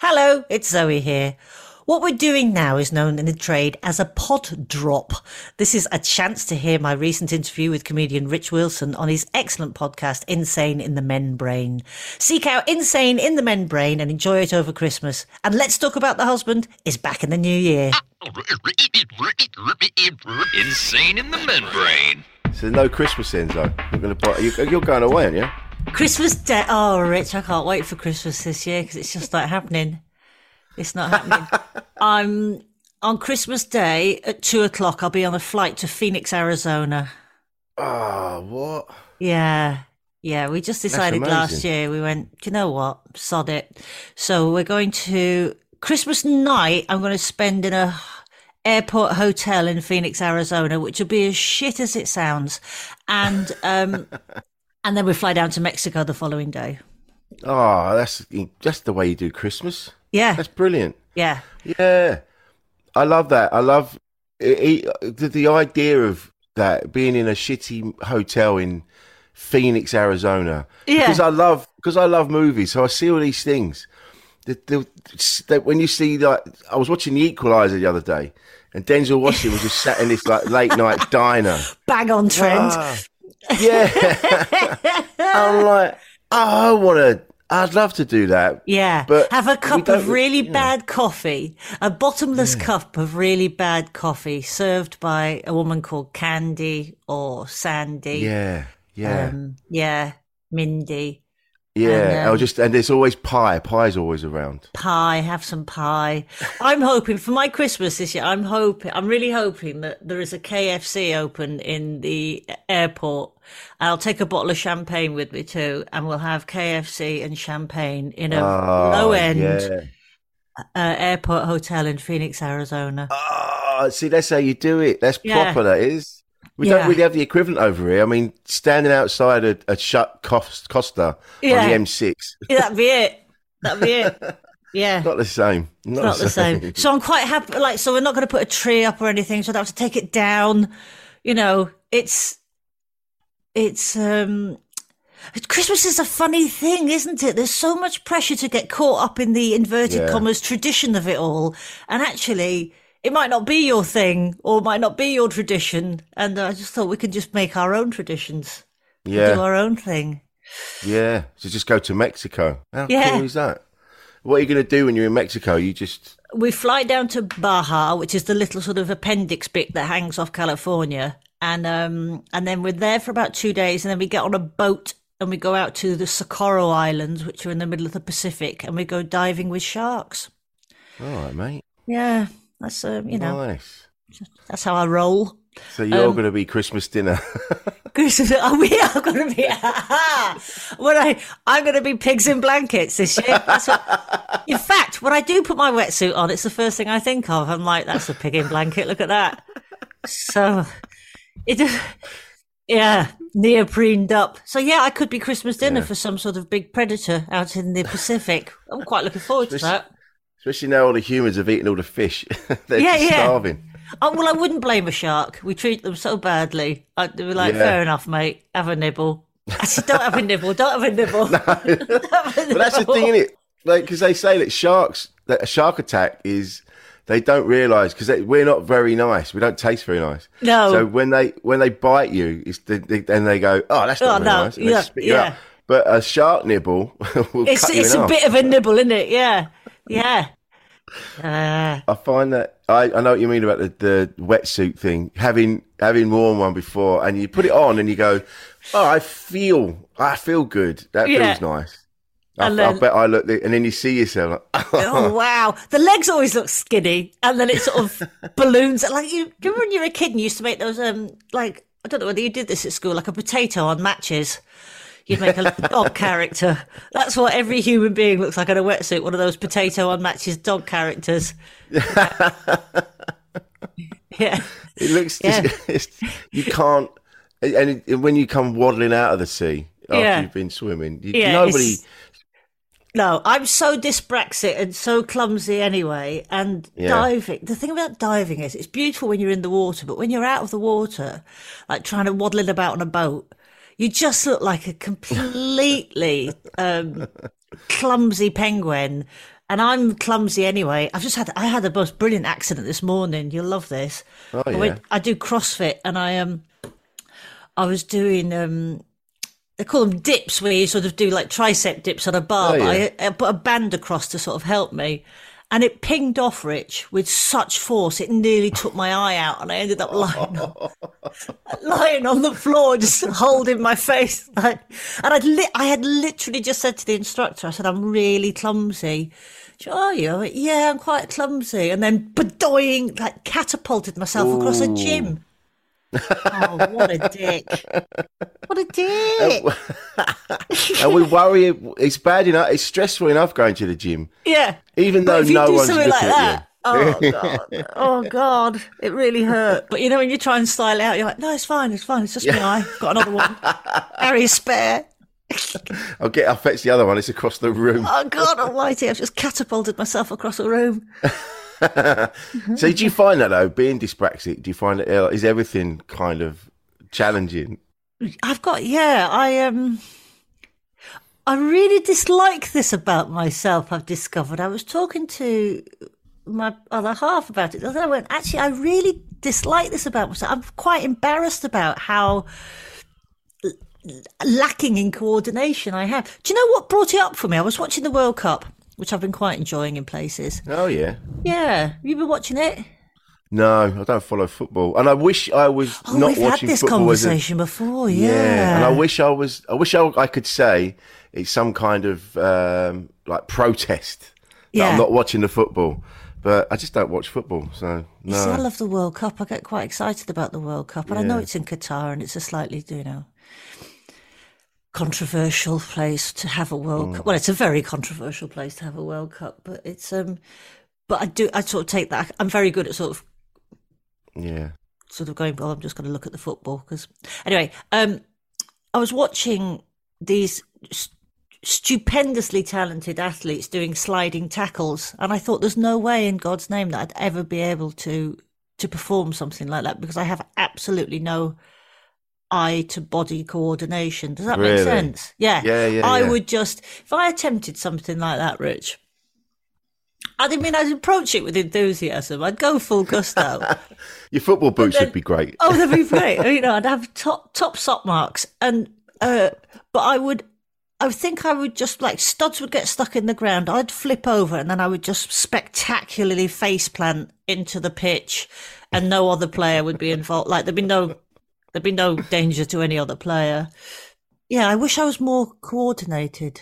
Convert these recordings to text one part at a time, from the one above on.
Hello, it's Zoe here. What we're doing now is known in the trade as a pod drop. This is a chance to hear my recent interview with comedian Rich Wilson on his excellent podcast, Insane in the Men Brain. Seek out Insane in the Men Brain and enjoy it over Christmas. And Let's Talk About the Husband is back in the new year. Insane in the Men Brain. So no Christmas ends though. You're gonna buy, you're going away, aren't you? Christmas Day. Oh, Rich, I can't wait for Christmas this year because it's just not happening. It's not happening. I'm on Christmas Day at two o'clock. I'll be on a flight to Phoenix, Arizona. Oh, what? Yeah. Yeah, we just decided last year, we went, "Do you know what? Sod it. So we're going to Christmas night, I'm going to spend in a airport hotel in Phoenix, Arizona, which will be as shit as it sounds. And, um, and then we fly down to Mexico the following day. Oh, that's just the way you do Christmas. Yeah. That's brilliant. Yeah. Yeah, I love that. I love it, it- the, the idea of that being in a shitty hotel in Phoenix, Arizona. Yeah. because I love because I love movies, so I see all these things. The, the, that when you see like I was watching The Equalizer the other day, and Denzel Washington was just sat in this like late night diner. Bang on trend. Ah, yeah, I'm like, oh, I want to. I'd love to do that. Yeah. but Have a cup of really bad coffee, a bottomless cup of really bad coffee served by a woman called Candy or Sandy. Yeah, yeah. Um, yeah. Mindy. Yeah, And, um, just and there's always pie. Pie's always around. Pie, have some pie. I'm hoping for my Christmas this year. I'm hoping, I'm really hoping that there is a KFC open in the airport. I'll take a bottle of champagne with me too, and we'll have KFC and champagne in a Oh, low end Yeah. uh, airport hotel in Phoenix, Arizona. Oh, see, that's how you do it. That's Yeah. proper. That is. We Yeah. don't really have the equivalent over here. I mean, standing outside a, a shut Cost, Costa Yeah. on the M6, Yeah, that'd be it. That'd be it. Yeah. not the same. Not, not the same. So I'm quite happy. Like, so we're not going to put a tree up or anything. So I don't have to take it down. You know, it's, it's, um, Christmas is a funny thing, isn't it? There's so much pressure to get caught up in the inverted Yeah. commas tradition of it all. And actually, it might not be your thing or it might not be your tradition. And I just thought we could just make our own traditions, Yeah. do our own thing. yeah. So just go to Mexico. How Yeah. cool is that? What are you going to do when you're in Mexico? You just we fly down to Baja, which is the little sort of appendix bit that hangs off California, and um, and then we're there for about two days, and then we get on a boat and we go out to the Socorro Islands, which are in the middle of the Pacific, and we go diving with sharks. all right, mate. Yeah, that's uh, you know Nice. that's how I roll. So you're Um, going to be Christmas dinner. Christmas, oh, we are going to be. when I, I'm going to be pigs in blankets this year. That's what, in fact, when I do put my wetsuit on, it's the first thing I think of. I'm like, that's a pig in blanket. Look at that. So, it, yeah, neoprened up. So yeah, I could be Christmas dinner for some sort of big predator out in the Pacific. I'm quite looking forward to that. Especially now all the humans have eaten all the fish. They're Yeah, just yeah. starving. Oh, well, I wouldn't blame a shark. We treat them so badly. I'd be like, Yeah. fair enough, mate. Have a nibble. I said, don't have a nibble. Don't have a nibble. Don't have a But that's the thing, is it? Like, because they say that sharks, that a shark attack is, they don't realise because we're not very nice. We don't taste very nice. No. So when they when they bite you, it's the, they, then they go, oh, that's not Oh, very no. nice. Yeah, yeah. but a shark nibble will It's cut you it's a half. bit of a nibble, isn't it? Yeah, yeah. Uh, I find that I, I know what you mean about the, the wetsuit thing. Having having worn one before, and you put it on, and you go, "Oh, I feel, I feel good. That Yeah. feels nice." I, And I then- bet I look, and then you see yourself. Like, oh wow, the legs always look skinny, and then it sort of balloons. Like you, you remember when you were a kid and you used to make those um like I don't know whether you did this at school, like a potato on matches. You'd make a dog character. That's what every human being looks like in a wetsuit. One of those potato on matches dog characters. yeah. It looks Yeah. just, you can't, and it, when you come waddling out of the sea after Yeah. you've been swimming, you, Yeah, nobody. No, I'm so dyspraxic and so clumsy anyway. And Yeah. diving, the thing about diving is it's beautiful when you're in the water, but when you're out of the water, like trying to waddling about on a boat, you just look like a completely um, clumsy penguin. And I'm clumsy anyway. I've just had I had the most brilliant accident this morning. You'll love this. Oh, I, yeah. went, I do CrossFit and I um I was doing um they call them dips where you sort of do like tricep dips on a bar. Oh, but yeah. I, I put a band across to sort of help me. And it pinged off Rich with such force it nearly took my eye out and I ended up lying on, lying on the floor just holding my face like, and I'd li- I had literally just said to the instructor I said I'm really clumsy she, are you? I went, yeah, I'm quite clumsy. And then bedoying, like catapulted myself across a gym. Oh, what a dick. What a dick. and we worry it's bad enough, it's stressful enough going to the gym, yeah. even though you no one's something looking like at that, oh god, oh god, it really hurt. But you know when you try and style it out, you're like, no, it's fine, it's fine, it's just my eye. Got another one. Carry a spare. I'll get, I'll fetch the other one. It's across the room. Oh god almighty, I've just catapulted myself across a room. So, do you find that though, being dyspraxic? Do you find that uh, everything kind of challenging? I've got yeah, I um I really dislike this about myself, I've discovered. I was talking to my other half about it. I went, actually I really dislike this about myself. I'm quite embarrassed about how lacking in coordination I have. Do you know what brought it up for me? I was watching the World Cup, which I've been quite enjoying in places. Oh yeah. Yeah. You been watching it? No, I don't follow football, and I wish I was Oh, not we've had watching this football a- conversation before, yeah. Yeah, and I wish I was. I wish I, I could say it's some kind of um, like protest. that Yeah. I'm not watching the football, but I just don't watch football. So You See, I love the World Cup. I get quite excited about the World Cup, and I know it's in Qatar, and it's a slightly, do you know, controversial place to have a World Mm. Cup. Well, it's a very controversial place to have a World Cup, but it's um, but I do, I sort of take that. I'm very good at sort of, yeah, sort of going. Well, I'm just going to look at the football because anyway, um, I was watching these. st- Stupendously talented athletes doing sliding tackles, and I thought, "There's no way in God's name that I'd ever be able to to perform something like that because I have absolutely no eye to body coordination. Does that Really? make sense? Yeah. Yeah, yeah, I yeah. would just, if I attempted something like that, Rich, I didn't mean I'd approach it with enthusiasm. I'd go full gusto. your football boots then- would be great. oh, they'd be great. You know, I'd have top top sock marks, and uh, but I would. I think I would just like studs would get stuck in the ground. I'd flip over and then I would just spectacularly face plant into the pitch, and no other player would be involved. Like there'd be no, there'd be no danger to any other player. Yeah, I wish I was more coordinated.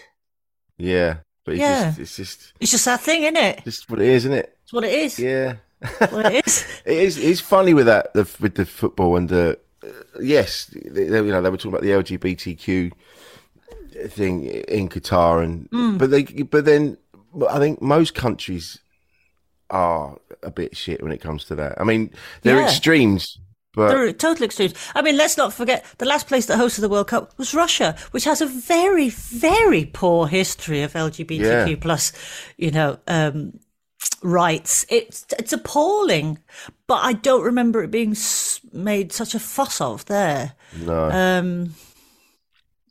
Yeah, but it's Yeah. just it's just It's just that thing, isn't it? just what it is, isn't it? It's what it is. Yeah. What it is. It is. It's funny with that the, with the football and the uh, yes, they, they- you know they were talking about the LGBTQ thing in Qatar, and Mm. but they but then I think most countries are a bit shit when it comes to that. I mean, they're Yeah. extremes, but They're total extremes. I mean, let's not forget the last place that hosted the World Cup was Russia, which has a very, very poor history of LGBTQ Yeah. plus, you know, um, rights. It's it's appalling, but I don't remember it being made such a fuss of there. no, Um,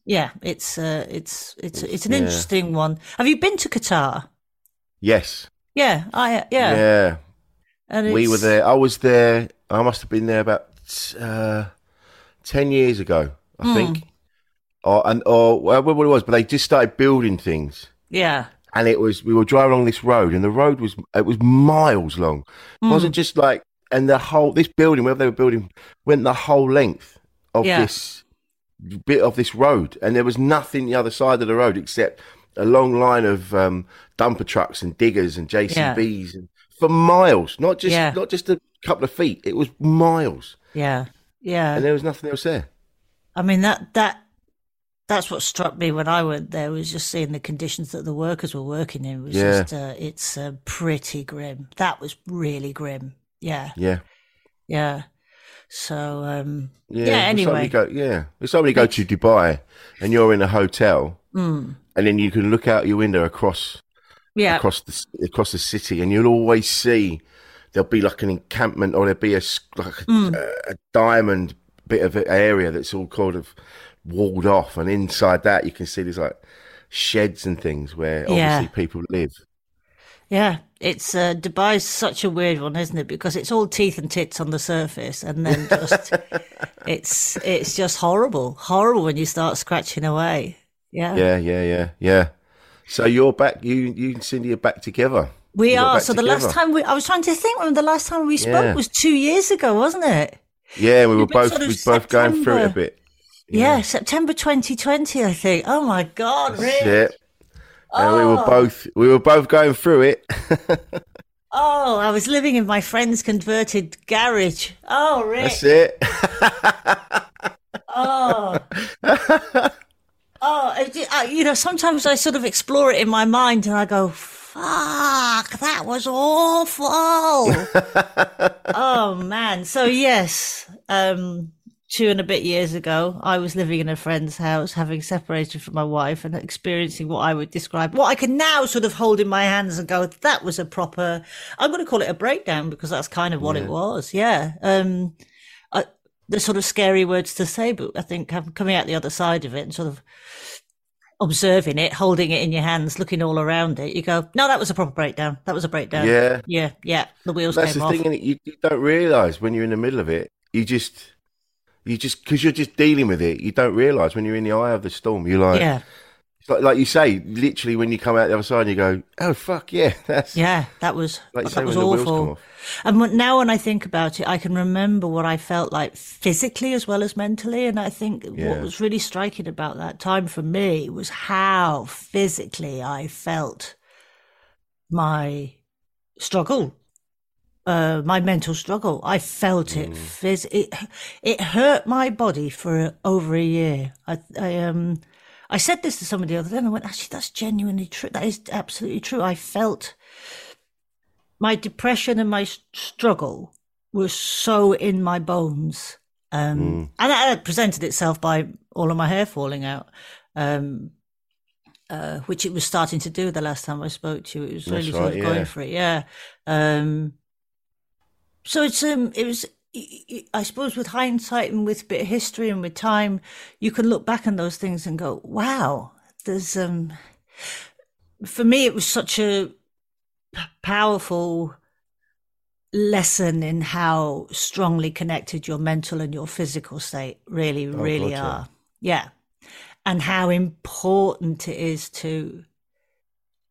yeah, it's uh, it's it's it's an yeah. interesting one. Have you been to Qatar? yes, Yeah, I yeah. yeah. And We were there. I was there. I must have been there about uh, ten years ago. I Hmm. think. or and or whatever it was, but they just started building things. Yeah. and it was we were driving along this road and the road was it was miles long it wasn't just like and the whole this building wherever they were building went the whole length of Yeah. this bit of this road and there was nothing the other side of the road except a long line of um, dumper trucks and diggers and JCBs and for miles not just Yeah. not just a couple of feet it was miles Yeah. Yeah. and there was nothing else there I mean that that that's what struck me when I went there was just seeing the conditions that the workers were working in was Yeah. just uh, it's uh, pretty grim. That was really grim. Yeah, yeah yeah. So um, Yeah. yeah. anyway, go, yeah. When you go to Dubai and you're in a hotel Mm. and then you can look out your window across yeah, across the across the city and you'll always see there'll be like an encampment or there'll be a like a, Mm. a, a diamond bit of an area that's all kind of walled off and inside that you can see there's like sheds and things where obviously Yeah. people live. yeah. It's uh, Dubai's such a weird one, isn't it? Because it's all teeth and tits on the surface, and then just it's it's just horrible, horrible when you start scratching away. Yeah, Yeah, yeah, yeah, yeah. So you're back you you and Cindy are back together. We are. So the last time we, I was trying to think when the last time we spoke Yeah. was two years ago, wasn't it? Yeah, we were both sort of we were both going through it a bit. Yeah, September 2020, I think. Oh my God, really? Yeah. And we were oh. both we were both going through it. Oh, I was living in my friend's converted garage. Oh, really? That's it. Oh. oh, I do- I- you know, sometimes I sort of explore it in my mind and I go, fuck, that was awful. oh, man. So, yes, um, two and a bit years ago, I was living in a friend's house, having separated from my wife and experiencing what I would describe, what I can now sort of hold in my hands and go, that was a proper, I'm going to call it a breakdown because that's kind of what it was. Yeah. Um, I, the sort of scary words to say, but I think having- coming out the other side of it and sort of observing it, holding it in your hands, looking all around it, you go, no, that was a proper breakdown. That was a breakdown. Yeah. Yeah. Yeah. The wheels That's came the off. thing, you, you don't realise when you're in the middle of it. You just, you just, because you're just dealing with it. You don't realise when you're in the eye of the storm. You're like, yeah. Like, like you say, literally when you come out the other side, and you go, oh fuck yeah, that's Yeah. That was, Like that was when the wheels come awful. And now when I think about it, I can remember what I felt like physically as well as mentally. And I think Yeah. what was really striking about that time for me was how physically I felt my struggle, uh, my mental struggle. I felt it. Phys- it it hurt my body for over a year. I, I um. I said this to somebody the other day, and I went, "Actually, that's genuinely true. That is absolutely true. I felt my depression and my struggle were so in my bones. Um, And that presented itself by all of my hair falling out, um, uh, which it was starting to do the last time I spoke to you. It was really sort right, of going for it, yeah. Um, so it's um, it was. I suppose with hindsight and with a bit of history and with time, you can look back on those things and go, "Wow, there's um." For me, it was such a p- powerful lesson in how strongly connected your mental and your physical state really, really gotcha. are. Yeah. And how important it is to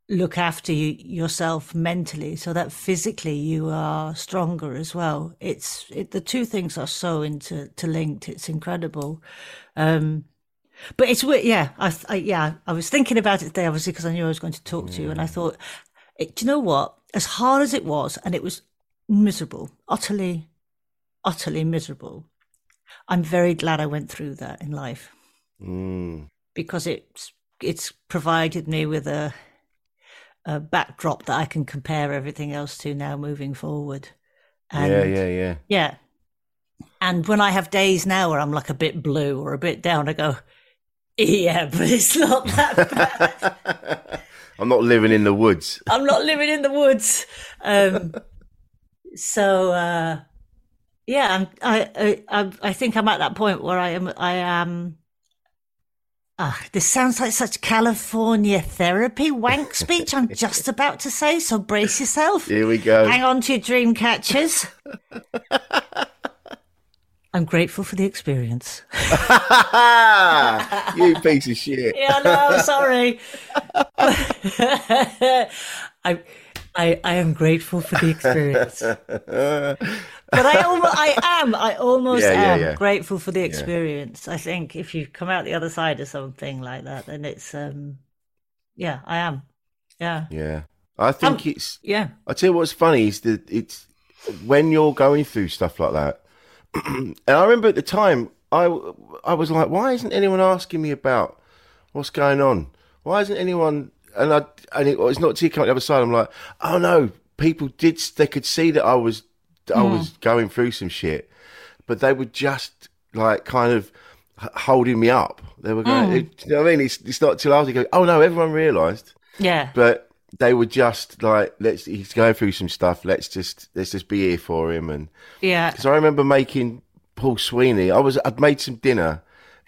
look after you, yourself mentally so that physically you are stronger as well. It's it, the two things are so inter, interlinked. It's incredible. Um, but it's. Yeah. I, I, yeah, I was thinking about it today, obviously, because I knew I was going to talk to you. And I thought, it, do you know what? As hard as it was, and it was miserable, utterly, utterly miserable. I'm very glad I went through that in life Mm. because it's it's provided me with a a backdrop that I can compare everything else to now moving forward. And yeah, yeah, yeah. yeah. And when I have days now where I'm like a bit blue or a bit down, I go, yeah, but it's not that bad. I'm not living in the woods. I'm not living in the woods. Um, so uh, yeah, I'm, I, I I I think I'm at that point where I am I am. Ah, this sounds like such California therapy wank speech. I'm just about to say, so brace yourself. Here we go. Hang on to your dream catchers. I'm grateful for the experience. you piece of shit. yeah, no, sorry. I, I, I am grateful for the experience. But I, almost, I am, I almost Yeah, yeah, am yeah. grateful for the experience. I think if you come out the other side of something like that, then it's, um, yeah, I am. Yeah, Yeah. I think Um, it's yeah, I tell you what's funny is that it's when you're going through stuff like that. and I remember at the time, I I was like, why isn't anyone asking me about what's going on? Why isn't anyone? And I and it was not till you come out the other side. I'm like, oh no, people did. They could see that I was I hmm. was going through some shit, but they were just like kind of holding me up. They were going. Hmm. It, you know what I mean? It's, it's not till I was go. Oh no, everyone realised yeah, but they were just like, let's. He's going through some stuff. Let's just let's just be here for him. And yeah, because I remember making Paul Sweeney. I was I'd made some dinner,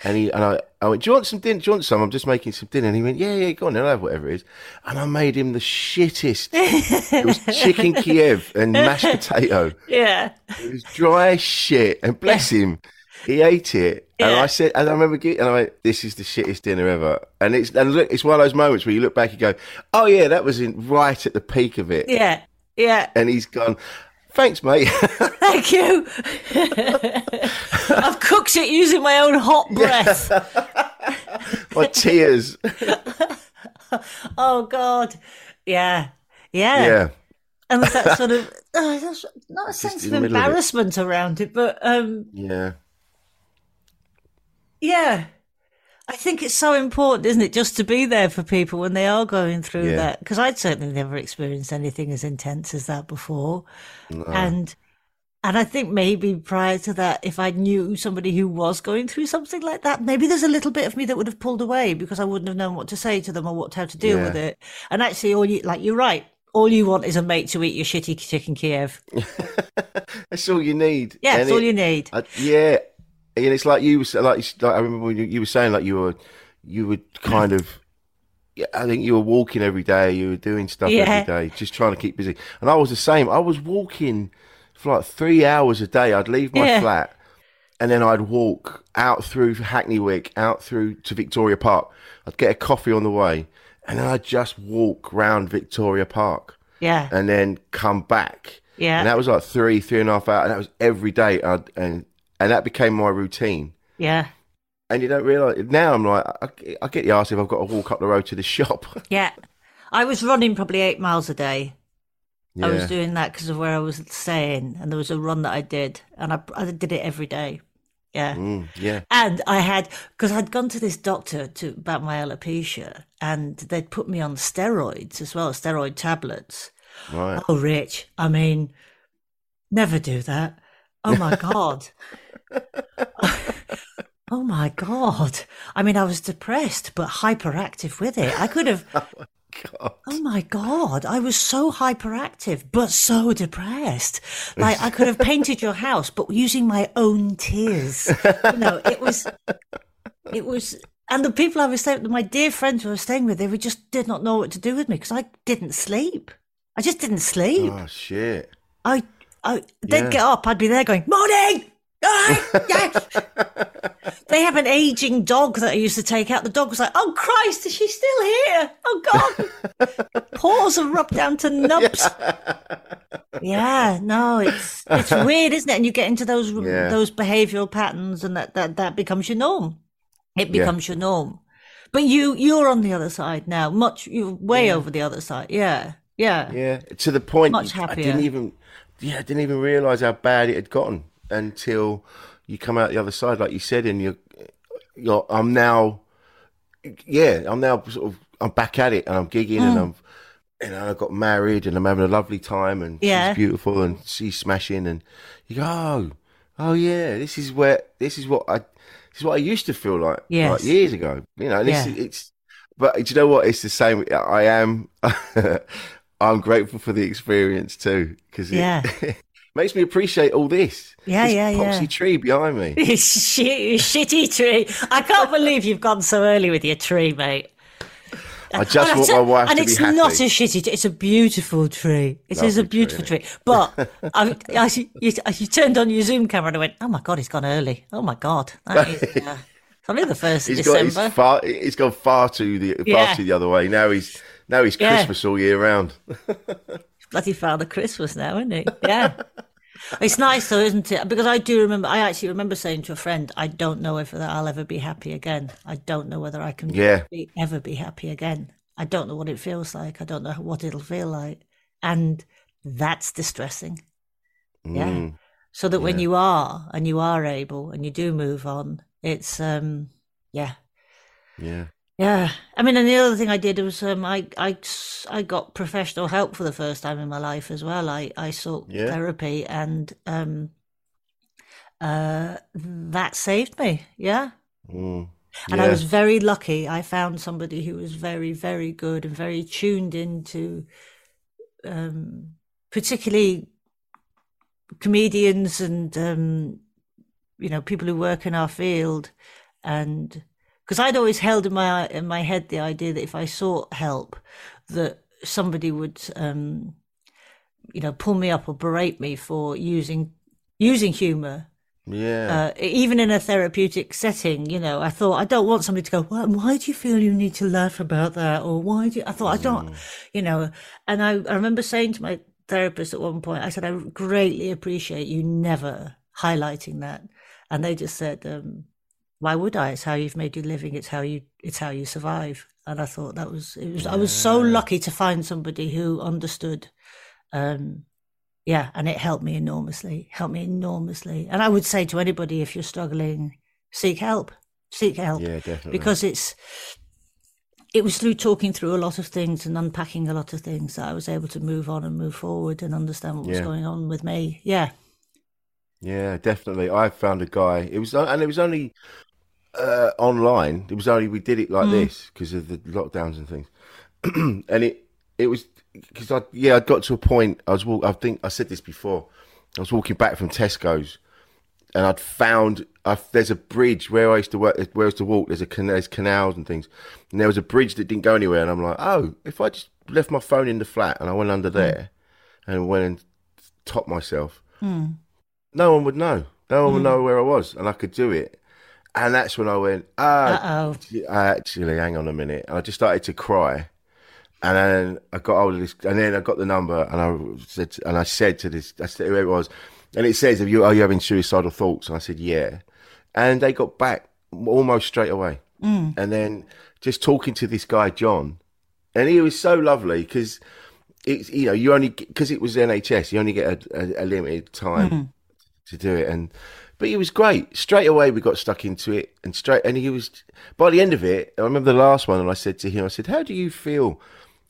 and he and I. I went, do you want some dinner? Do you want some? I'm just making some dinner. And he went, yeah, yeah, go on, then, I'll have whatever it is. And I made him the shittest. it was chicken Kiev and mashed potato. yeah, It was dry as shit. And bless him, he ate it. And I said, and I remember, getting, and I went, "This is the shittest dinner ever." And it's and look, it's one of those moments where you look back and go, "Oh yeah, that was in right at the peak of it." yeah, yeah. And he's gone, "Thanks, mate." Thank you. I've cooked it using my own hot breath. My tears. Oh God. Yeah. Yeah. yeah, And there's that sort of uh, there's not a sense of middle of it. embarrassment around it, but um yeah, yeah. I think it's so important, isn't it, just to be there for people when they are going through Yeah. that? Because I'd certainly never experienced anything as intense as that before, and and I think maybe prior to that, if I knew somebody who was going through something like that, maybe there's a little bit of me that would have pulled away because I wouldn't have known what to say to them or what how to deal Yeah. with it. And actually, all you like, you're right. All you want is a mate to eat your shitty chicken Kiev. that's all you need. Yeah, And that's all you need. I, yeah, and it's like you was like, like I remember when you, you were saying like you were you were kind of. Yeah, I think you were walking every day. You were doing stuff Yeah. every day, just trying to keep busy. And I was the same. I was walking for like three hours a day. I'd leave my Yeah. flat, and then I'd walk out through Hackney Wick, out through to Victoria Park. I'd get a coffee on the way, and then I'd just walk round Victoria Park Yeah, and then come back. Yeah. And that was like three, three and a half hours. And that was every day. I'd, and and that became my routine. yeah, And you don't realise now. I'm like, I, I get the arse if I've got to walk up the road to the shop. yeah. I was running probably eight miles a day. Yeah. I was doing that because of where I was staying, and there was a run that I did, and I, I did it every day. Yeah. Mm, yeah, And I had, because I'd gone to this doctor to about my alopecia, and they'd put me on steroids as well, steroid tablets. right. Oh, Rich, I mean, never do that. Oh my God. oh my God. I mean, I was depressed, but hyperactive with it. I could have. Oh God. Oh my God, I was so hyperactive, but so depressed. Like I could have painted your house, but using my own tears. You know, it was, it was, and the people I was staying with, my dear friends who I was staying with, they were just did not know what to do with me because I didn't sleep. I just didn't sleep. Oh shit. I, I, they'd Yeah. get up, I'd be there going, morning! Yes! they have an aging dog that I used to take out. The dog was like, oh Christ, is she still here? Oh God. Paws are rubbed down to nubs. yeah, no, it's it's weird, isn't it? And you get into those Yeah. those behavioural patterns and that, that, that becomes your norm. It Yeah. becomes your norm. But you you're on the other side now, much you're way over the other side. Yeah. Yeah. Yeah, to the point Much I happier. didn't even, yeah, I didn't even realise how bad it had gotten until you come out the other side, like you said, and you're, you're I'm now, yeah, I'm now sort of, I'm back at it, and I'm gigging, Mm. and I'm, and I got married, and I'm having a lovely time, and Yeah. she's beautiful, and she's smashing, and you go, oh, oh yeah, this is where, this is what I, this is what I used to feel like, Yes. like years ago, you know, and Yeah. it's, it's, but do you know what? It's the same. I am. I'm grateful for the experience too, because it Yeah. makes me appreciate all this. Yeah, This yeah, Popsy yeah. tree behind me. Shit, shitty tree. I can't believe you've gone so early with your tree, mate. I just And want my wife and to be happy. And it's not a shitty tree. It's a beautiful tree. It is a beautiful tree, tree. But I, I, you, you turned on your Zoom camera and I went, oh my God, he's gone early. Oh my God. That is, uh, only the 1st of He's got he's December. far. He's gone far too the far Yeah. the other way. Now he's now he's Yeah. Christmas all year round. Bloody Father Christmas now, isn't he? Yeah. it's nice though, isn't it? Because I do remember, I actually remember saying to a friend, I don't know if I'll ever be happy again. I don't know whether I can Yeah. be, ever be happy again. I don't know what it feels like. I don't know what it'll feel like. And that's distressing. Yeah. Mm. So that when you are and you are able and you do move on, it's, um, yeah, Yeah. Yeah, I mean, and the other thing I did was um, I, I, I got professional help for the first time in my life as well. I, I sought Yeah. therapy, and um, uh, that saved me. Yeah, Mm. and I was very lucky. I found somebody who was very, very good and very tuned into, um, particularly comedians and um, you know people who work in our field, and because I'd always held in my in my head the idea that if I sought help, that somebody would um, you know pull me up or berate me for using using humor Yeah. uh, even in a therapeutic setting, you know, I thought I don't want somebody to go, well, why do you feel you need to laugh about that? Or why do you, I thought I don't, you know, and I, I remember saying to my therapist at one point, I said, I greatly appreciate you never highlighting that. And they just said, um, why would I? It's how you've made your living. It's how you, it's how you survive. And I thought that was, it was, I was so lucky to find somebody who understood, um, yeah, and it helped me enormously, helped me enormously. And I would say to anybody, if you're struggling, seek help, seek help. Yeah, definitely. Because it's, it was through talking through a lot of things and unpacking a lot of things that I was able to move on and move forward and understand what was going on with me. Yeah. Yeah, definitely. I found a guy. It was and it was only uh, online. It was only we did it like hmm. this because of the lockdowns and things. and it it was because I yeah I got to a point. I was walk. I think I said this before. I was walking back from Tesco's, and I'd found there's a bridge where I used to work. Where I used to walk. There's a can- there's canals and things, and there was a bridge that didn't go anywhere. And I'm like, oh, if I just left my phone in the flat and I went under hmm. there, and went and topped myself, hmm. no one would know. No one would know where I was, and I could do it. And that's when I went, ah, Uh-oh. actually, hang on a minute. And I just started to cry. And then I got hold of this, and then I got the number, and I said, and I said to this, I said whoever it was, and it says, "Are you are you having suicidal thoughts?" And I said, "Yeah," and they got back almost straight away. And then just talking to this guy John, and he was so lovely because it's you know you only because it was NHS, you only get a, a, a limited time to do it, and but he was great. Straight away we got stuck into it, and straight and he was by the end of it. I remember the last one, and I said to him, I said, "How do you feel?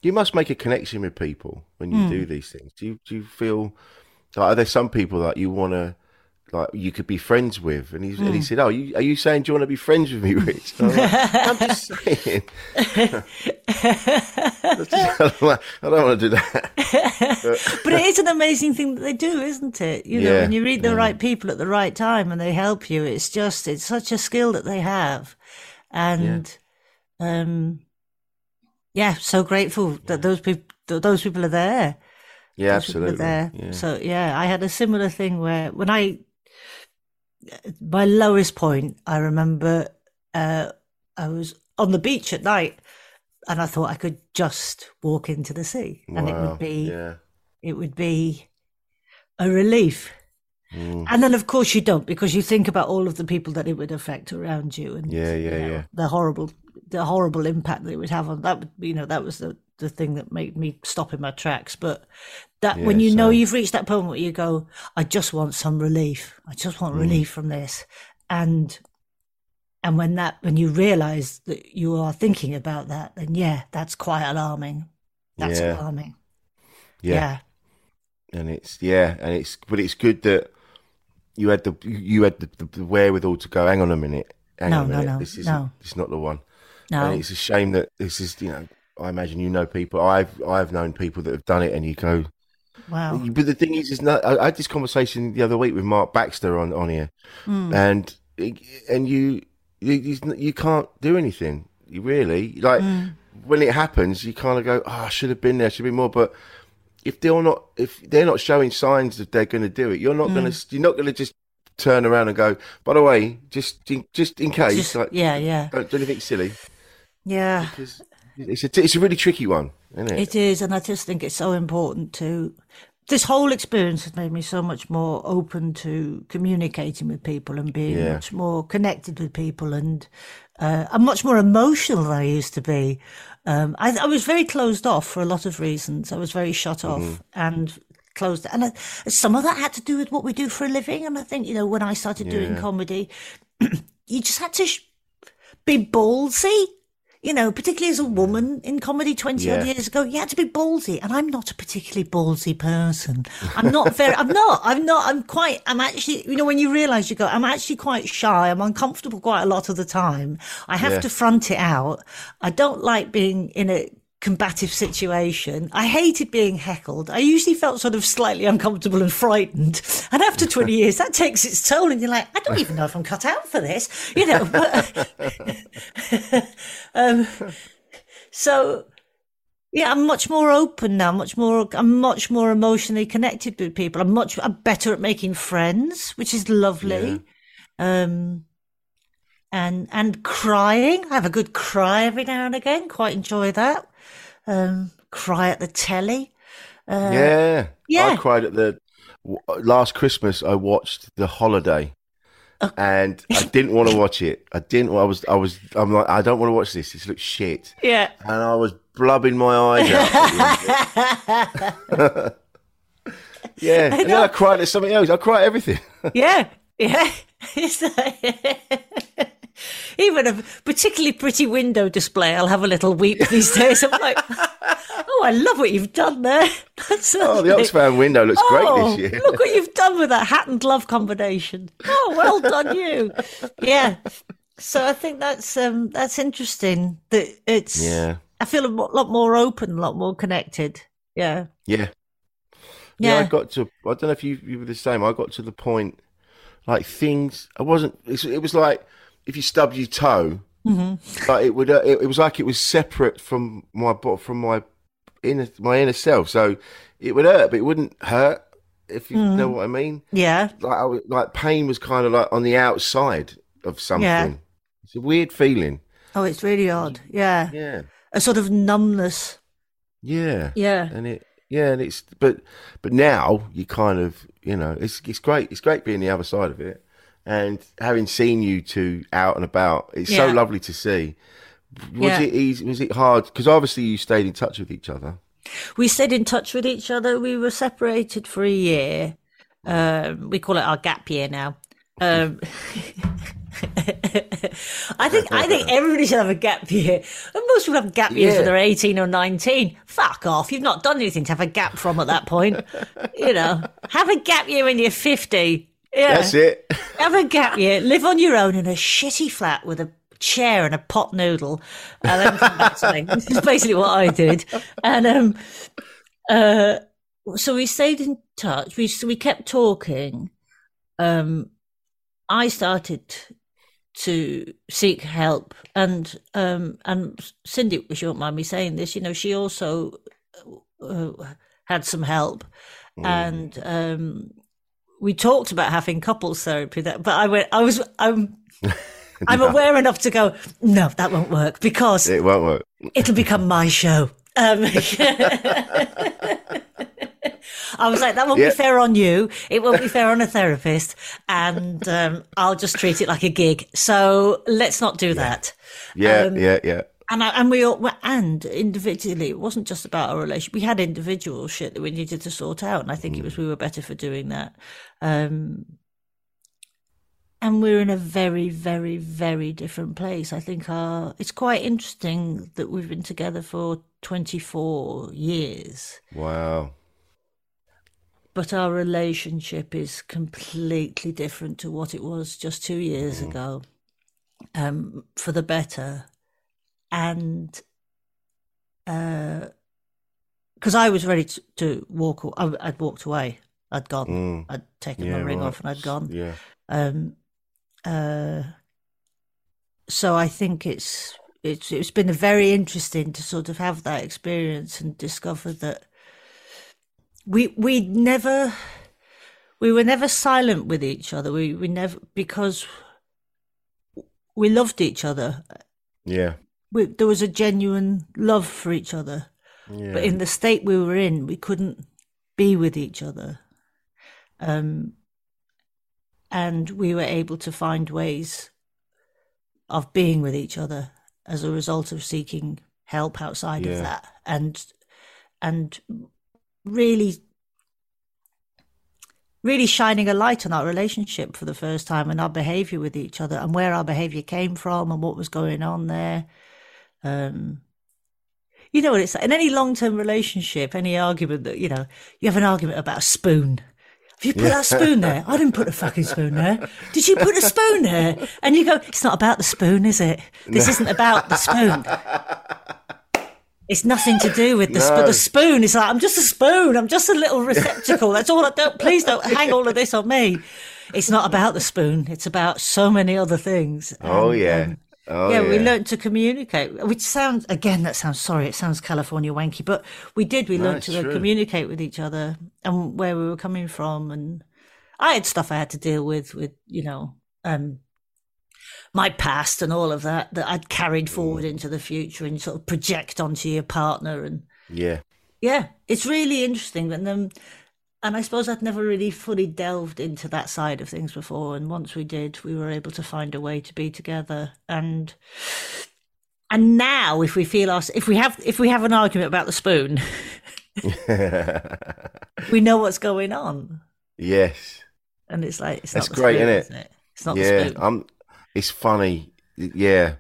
You must make a connection with people when you do hmm. these things. Do you do you feel like are there some people that you want to?" Like you could be friends with, and, he's, and he said, "Oh, you, are you saying do you want to be friends with me, Rich?" I'm, like, I'm just saying. I don't want to do that. But it is an amazing thing that they do, isn't it? You know, Yeah, when you read the right people at the right time and they help you, it's just, it's such a skill that they have. And, um, yeah, so grateful that those people, that those people are there. Yeah, Those absolutely. there. Yeah. So yeah, I had a similar thing where when I my lowest point, I remember uh, I was on the beach at night, and I thought I could just walk into the sea, and it would be yeah. it would be a relief. Mm. And then, of course, you don't because you think about all of the people that it would affect around you, and Yeah, you yeah, know, yeah. the horrible, the horrible impact that it would have on that. would- You know, that was the the thing that made me stop in my tracks. But that when Yeah, you know you've reached that point where you go, I just want some relief. I just Mm. want relief from this, and and when that when you realise that you are thinking about that, then yeah, that's quite alarming. That's Yeah. alarming. yeah, yeah. and it's yeah, and it's but it's good that you had the you had the, the, the wherewithal to go. Hang on a minute. Hang No, on a no, minute. no, This is no. this not the one. No. And it's a shame that this is you know. I imagine you know people. I've I've known people that have done it, and you go. Wow. But the thing is, is not. I, had this conversation the other week with Mark Baxter on on here, Hmm. and and you you you can't do anything. You really like Hmm. when it happens, you kind of go, "Oh, I should have been there. Should be more." But if they're not, if they're not showing signs that they're going to do it, you're not going to. You're not going to just turn around and go. By the way, just in, just in case, Just- like, yeah, yeah, don't do anything silly. yeah. Because it's a it's a really tricky one, isn't it? It is, and I just think it's so important to. This whole experience has made me so much more open to communicating with people and being Yeah. much more connected with people, and uh, I'm much more emotional than I used to be. Um, I, I was very closed off for a lot of reasons. I was very shut off and closed, and uh, some of that had to do with what we do for a living. And I think you know when I started doing comedy, you just had to sh- be ballsy. You know, particularly as a woman in comedy 20 odd years ago, you had to be ballsy. And I'm not a particularly ballsy person. I'm not very, I'm not, I'm not, I'm quite, I'm actually, you know, when you realize you go, I'm actually quite shy. I'm uncomfortable quite a lot of the time. I have Yeah. to front it out. I don't like being in a combative situation. I hated being heckled. I usually felt sort of slightly uncomfortable and frightened. And after 20 years, that takes its toll. And you're like, I don't even know if I'm cut out for this, you know. But, um, so, yeah, I'm much more open now. Much more. I'm much more emotionally connected with people. I'm much. I'm better at making friends, which is lovely. Um, and and crying. I have a good cry every now and again. Quite enjoy that. Um, cry at the telly. yeah, uh, yeah. I cried at the last Christmas. I watched The Holiday, Oh. and I didn't want to watch it. I didn't. I was. I was. I'm like. I don't want to watch this. This looks shit. Yeah. And I was blubbing my eyes out. yeah, and then I cried at something else. I cried at everything. Yeah, yeah. Even a particularly pretty window display, I'll have a little weep these days. I'm like, oh, I love what you've done there. That's oh, the. Oxfam window looks Oh, great this year. look what you've done with that hat and glove combination. Oh, well done, you. Yeah. So I think that's um that's interesting. That it's Yeah. I feel a lot more open, a lot more connected. Yeah. Yeah. Yeah, I got to. I don't know if you, you were the same. I got to the point, like things. I wasn't. It was like if you stubbed your toe, but it would. Uh, it, it was like it was separate from my from my inner my inner self. So it would hurt, but it wouldn't hurt. If you know what I mean. Yeah. Like I, was- like pain was kind of like on the outside of something. Yeah. It's a weird feeling. Oh, it's really odd. Yeah. Yeah. A sort of numbness. Yeah. Yeah. and it yeah and it's but but now you kind of you know it's it's great it's great being the other side of it and having seen you two out and about it's so lovely to see was Yeah. it easy was it hard because obviously you stayed in touch with each other We stayed in touch with each other. We were separated for a year. Um, we call it our gap year now. Um, I think I think everybody should have a gap year. And most people have gap years Yeah. when they're eighteen or nineteen. Fuck off! You've not done anything to have a gap from at that point. you know, have a gap year when you're fifty. Yeah, that's it have a gap year, live on your own in a shitty flat with a chair and a pot noodle, and then come back to me. This is basically what I did. And um, uh, so we stayed in touch. We so we kept talking. Um, I started to seek help, and um, and Cindy, if you won't mind me saying this, you know, she also uh, had some help, and um, we talked about having couples therapy. That, but I went, I was, I'm. I'm aware enough to go, no, that won't work because it won't work it'll become my show. Um, I was like, that won't Yeah. be fair on you. It won't be fair on a therapist. And um, I'll just treat it like a gig. So let's not do that. yeah Um, yeah yeah And I, and we all and individually, it wasn't just about our relationship. We had individual shit that we needed to sort out, and I think it was we were better for doing that. Um, and we're in a very, very, very different place. I think our it's quite interesting that we've been together for twenty four years, wow but our relationship is completely different to what it was just two years ago, um, for the better. And because I was ready to, to walk, I, I'd walked away. I'd gone. Mm. I'd taken yeah my ring right. off and I'd gone. yeah Um, uh, so I think it's it's it's been very interesting to sort of have that experience and discover that we we never we were never silent with each other. We we never because we loved each other. Yeah. We, there was a genuine love for each other. Yeah. But in the state we were in, we couldn't be with each other. Um, and we were able to find ways of being with each other as a result of seeking help outside Yeah. of that and and really really shining a light on our relationship for the first time and our behavior with each other and where our behavior came from and what was going on there um you know what it's like in any long-term relationship any argument that you know you have an argument about a spoon have you put that spoon there? I didn't put a fucking spoon there. Did you put a spoon there? And you go, it's not about the spoon, is it? This isn't about the spoon. It's nothing to do with the spoon. No. The spoon is like, I'm just a spoon. I'm just a little receptacle. That's all I don't, please don't hang all of this on me. It's not about the spoon. It's about so many other things. Oh And, yeah. um, oh yeah, we learned to communicate, which sounds again that sounds sorry, it sounds California wanky, but we did. We No, learned to true. communicate with each other and where we were coming from, and I had stuff I had to deal with, with you know, um, my past and all of that that I'd carried forward Mm. into the future and sort of project onto your partner, and Yeah. yeah, it's really interesting. And then, and I suppose I'd never really fully delved into that side of things before. And once we did, we were able to find a way to be together. And and now, if we feel us, if we have, if we have an argument about the spoon, we know what's going on. yes. And it's like it's That's not the great, spoon, innit? is It's not yeah. the spoon. I'm. It's funny. Yeah.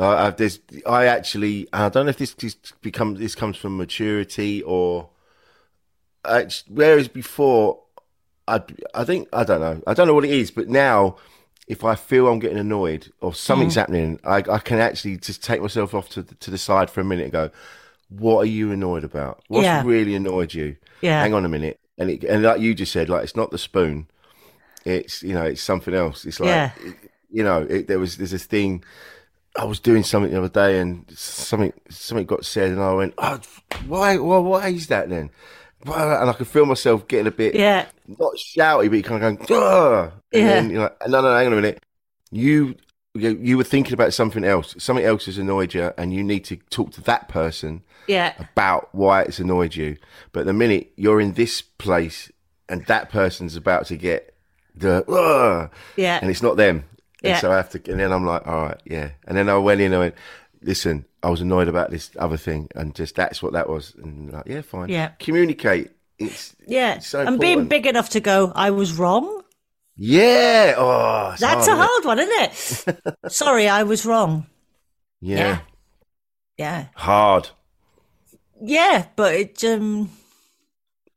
I, I, there's, I actually, I don't know if this just becomes, this comes from maturity or, whereas before, I, I think, I don't know, I don't know what it is, but now, if I feel I'm getting annoyed or something's Mm. happening, I, I can actually just take myself off to the, to the side for a minute and go, what are you annoyed about? What's Yeah. really annoyed you? Yeah. Hang on a minute. And it, and like you just said, like, it's not the spoon. It's, you know, it's something else. It's like, Yeah. you know, it, there was there's this thing. I was doing something the other day, and something something got said, and I went, "Oh, why? Why? Why is that then?" And I could feel myself getting a bit Yeah, not shouty, but you kind of going, "Ugh." And Yeah. then you're like, "No, no, hang on a minute. You, you you were thinking about something else. Something else has annoyed you, and you need to talk to that person yeah, about why it's annoyed you. But the minute you're in this place, and that person's about to get the, Ugh, yeah. and it's not them. And Yeah. so I have to, and then I'm like, all right, yeah. And then I went in and I went, listen, I was annoyed about this other thing, and just that's what that was. And like, yeah, fine. Yeah. Communicate. It's yeah. it's so and being big enough to go, I was wrong. Yeah. Oh, That's hard, a isn't hard one, isn't it? Sorry, I was wrong. Yeah. Yeah. Yeah. Hard. Yeah, but it um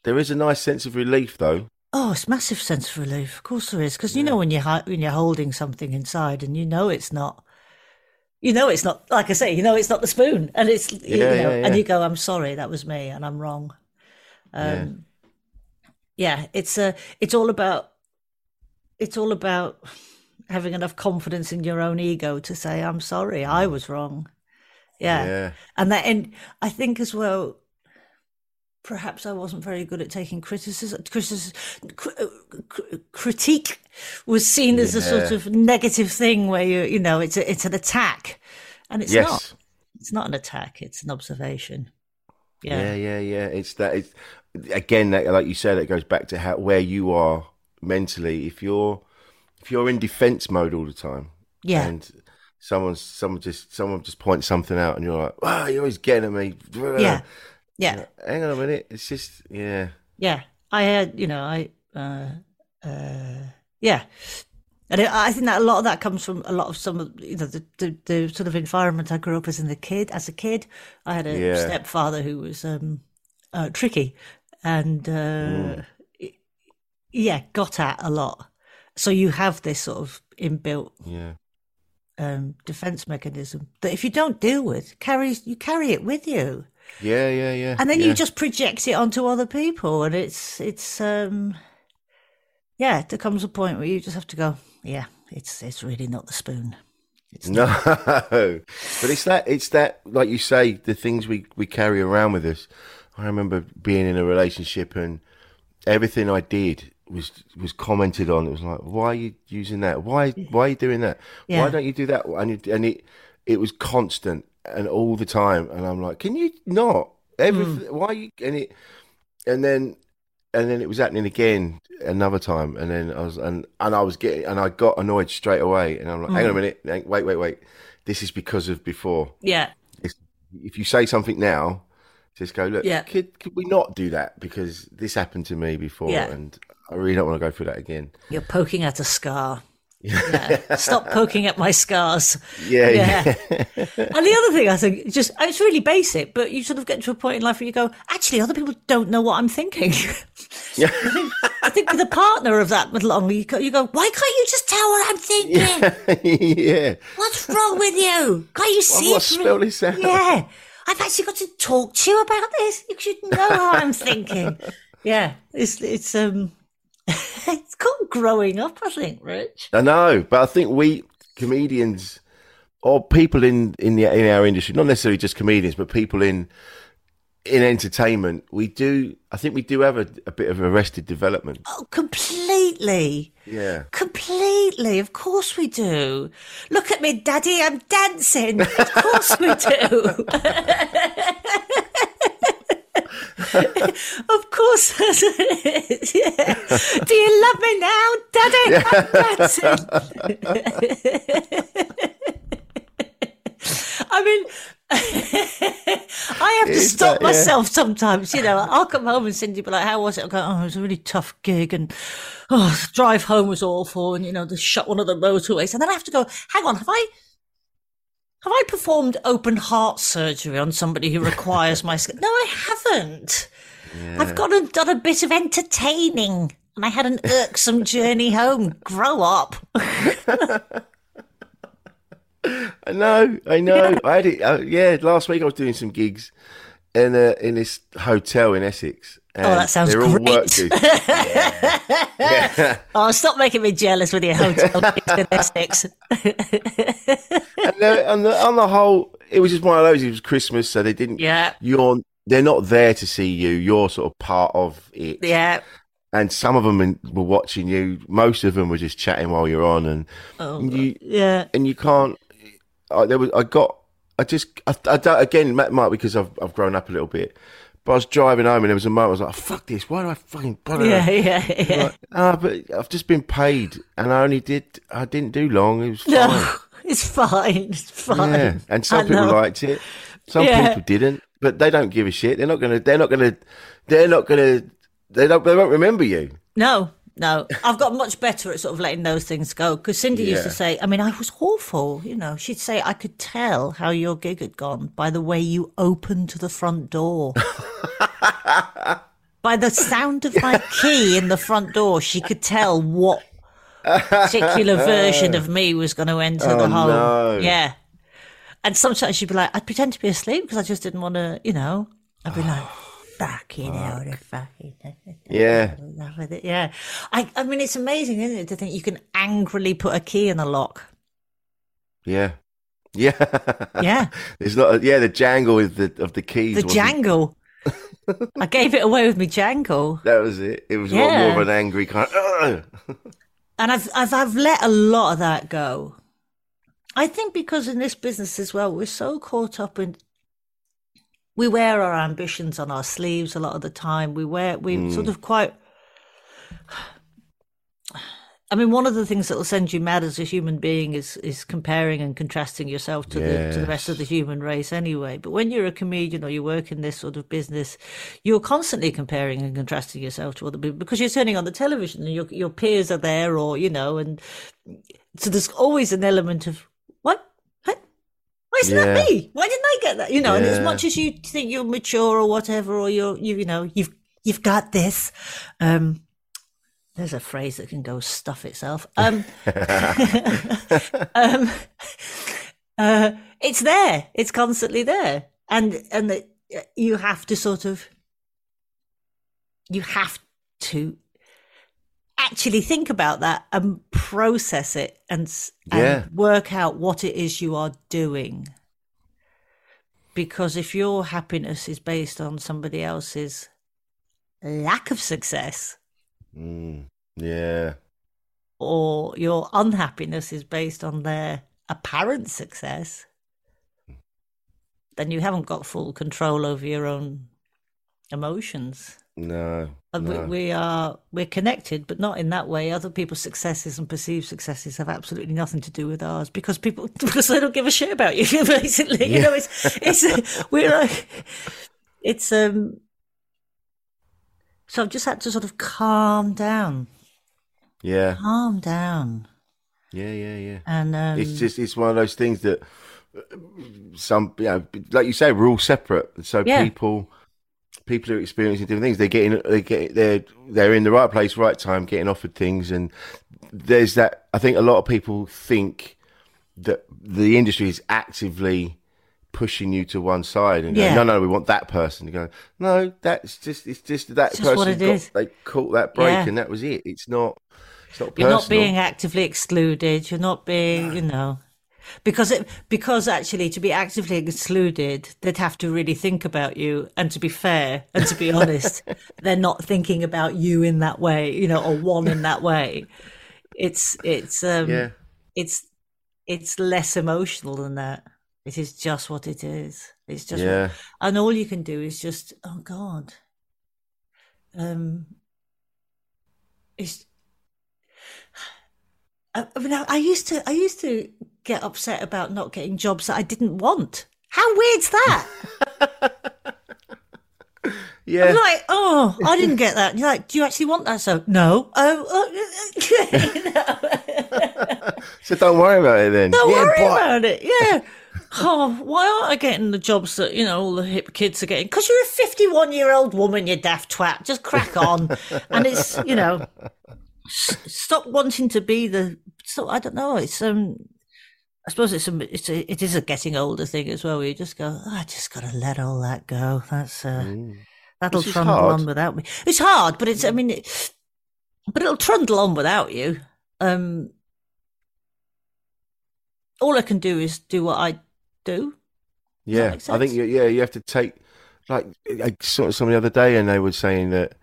There is a nice sense of relief though. oh, it's massive sense of relief. Of course there is, because you know when you're when you're holding something inside and you know it's not, you know it's not. Like I say, you know it's not the spoon, and it's you know, yeah, and you go, I'm sorry, that was me, and I'm wrong. Um, yeah, it's a it's all about it's all about having enough confidence in your own ego to say, I'm sorry, I was wrong. Yeah. Yeah. And that, and I think as well, perhaps I wasn't very good at taking criticism. criticism cr- uh, critique was seen as a sort of negative thing where you, you know, it's a, it's an attack, and it's yes. not. It's not an attack. It's an observation. Yeah, Yeah. yeah, yeah. It's that. It's again, that, like you said, it goes back to how where you are mentally. If you're if you're in defense mode all the time, Yeah. and someone's someone just someone just points something out, and you're like, "Wow, you're always getting at me." Yeah. Yeah. Hang on a minute. It's just yeah, Yeah. I had, you know, I, uh, uh, yeah. And I think that a lot of that comes from a lot of some of you know the, the, the sort of environment I grew up as in the kid. As a kid, I had a Yeah. stepfather who was um, uh, tricky, and uh, yeah, got at a lot. So you have this sort of inbuilt yeah, um, defense mechanism that if you don't deal with, carries you carry it with you yeah, yeah, yeah. and then yeah. you just project it onto other people and it's it's um yeah there comes a point where you just have to go yeah it's it's really not the spoon It's No, but it's that it's that like you say the things we we carry around with us. I remember being in a relationship and everything I did was was commented on. It was like, why are you using that? Why why are you doing that? Yeah. Why don't you do that? And it, and it it was constant and all the time. And I'm like, can you not? Everything. Mm. Why are you? And it and then and then it was happening again another time. And then I was and and I was getting and I got annoyed straight away. And I'm like, hang on a mm. minute, hang- wait, wait, wait. This is because of before Yeah. if you say something now, just go, look, Yeah. could, could we not do that? Because this happened to me before Yeah. and I really don't want to go through that again. You're poking at a scar. Yeah. Stop poking at my scars. Yeah, Yeah. yeah. And the other thing I think, just it's really basic, but you sort of get to a point in life where you go, actually, other people don't know what I'm thinking. Yeah. I think with a partner of that long, you go, you go, why can't you just tell what I'm thinking? yeah. What's wrong with you? Can't you see it? spell this out? Yeah, I've actually got to talk to you about this. You should know how I'm thinking. Yeah, it's it's um, it's called growing up. I think, Rich. I know, but I think we comedians or people in in the in our industry, not necessarily just comedians, but people in in entertainment, we do. I think we do have a, a bit of arrested development. Oh, completely. Yeah. Completely, of course we do. Look at me, Daddy, I'm dancing. Of course we do. of course that's what it is. Yeah. Do you love me now, Daddy? I'm. I mean, I have to Is stop that- yeah. myself sometimes. You know, I'll come home and Cindy will be like, "How was it?" I'll go, "Oh, it was a really tough gig, and oh, the drive home was awful, and you know, they shut one of the motorways." And then I have to go, "Hang on, have I?" Have I performed open heart surgery on somebody who requires my skin? No, I haven't. I've got a, done a bit of entertaining and I had an irksome journey home. Grow up. I know, I know. I had it. Uh, yeah, last week I was doing some gigs in a, in this hotel in Essex. and Oh, that sounds they're all great. work gigs. yeah. Oh, stop making me jealous with your hotel in Essex. And they're- on the on the whole, it was just one of those. It was Christmas, so they didn't. Yeah. You're they're not there to see you. You're sort of part of it. Yeah. And some of them in- were watching you. Most of them were just chatting while you're on, and Oh, you yeah. and you can't. I, there was I got I just I, I don't, again Matt might because I've I've grown up a little bit, but I was driving home and there was a moment I was like, "Oh, fuck this! Why do I fucking bother? Yeah, yeah, yeah. Like, ah, but I've just been paid and I only did I didn't do long. It was fine. No, it's fine. It's fine. Yeah, and some I people know. liked it, some Yeah. people didn't, but they don't give a shit. They're not gonna. They're not gonna. They're not gonna. They don't. They won't remember you. No, no. I've got much better at sort of letting those things go. Because Cindy used to say, I mean, I was awful. You know, she'd say, I could tell how your gig had gone by the way you opened the front door. by the sound of my key in the front door, she could tell what particular version of me was going to enter oh, the home. no. Yeah. And sometimes she'd be like, I'd pretend to be asleep because I just didn't want to, you know, I'd be like, fucking hell, the fucking. Yeah, love with it. Yeah, I, I mean, it's amazing, isn't it, to think you can angrily put a key in a lock. yeah, yeah. Yeah, There's not. A, yeah, the jangle of the of the keys. the jangle. I gave it away with me jangle, That was it. It was Yeah. more of an angry kind. Of, and I've, I've I've let a lot of that go. I think because in this business as well, we're so caught up in. We wear our ambitions on our sleeves a lot of the time. We wear we mm. sort of quite. I mean, one of the things that will send you mad as a human being is is comparing and contrasting yourself to the to the rest of the human race, anyway. But when you're a comedian or you work in this sort of business, you're constantly comparing and contrasting yourself to other people because you're turning on the television and your your peers are there, or you know, and so there's always an element of what. what? Why isn't Yeah. that me? Why didn't I get that? You know, and as much as you think you're mature or whatever, or you're you you know you've you've got this. Um, there's a phrase that can go stuff itself. Um, um, uh, it's there. It's constantly there, and and that you have to sort of you have to actually think about that and process it and, and Yeah. work out what it is you are doing. Because if your happiness is based on somebody else's lack of success, Mm, yeah. or your unhappiness is based on their apparent success, then you haven't got full control over your own emotions. No. And we, no. we are we're connected, but not in that way. Other people's successes and perceived successes have absolutely nothing to do with ours because people because they don't give a shit about you. Basically, you know, it's it's we're like it's um. So I've just had to sort of calm down, Yeah. calm down, Yeah. Yeah. Yeah. and um, it's just it's one of those things that uh, some you know like you say we're all separate so Yeah. people people are experiencing different things they're getting they get they're they're in the right place right time getting offered things and there's that i think a lot of people think that the industry is actively pushing you to one side and Yeah. going, no no we want that person to go no that's just it's just that It's just what person it got, is. they caught that break Yeah. and that was it it's not it's not You're not being actively excluded. You're not being, you know, because it because actually to be actively excluded, they'd have to really think about you. And to be fair and to be honest, they're not thinking about you in that way, you know, or one in that way. It's it's um yeah it's it's less emotional than that. It is just what it is. It's just what- yeah and all you can do is just oh god um it's I, I mean I, I used to I used to get upset about not getting jobs that I didn't want how weird's that yeah I'm like oh I didn't get that And you're like do you actually want that so no oh uh, know So don't worry about it then. Don't yeah, worry but- about it. Yeah. Oh, why aren't I getting the jobs that you know all the hip kids are getting? Because you're a 51 year old woman, you daft twat. Just crack on, and it's you know, stop wanting to be the. So I don't know. It's um, I suppose it's a it's a it is a getting older thing as well. Where you just go, oh, I just got to let all that go. That's uh, Mm. that'll trundle on without me. It's hard, but it's I mean, it, but it'll trundle on without you. Um, all I can do is do what I do. Yeah, I think you, yeah, you have to take like I saw somebody the other day, and they were saying that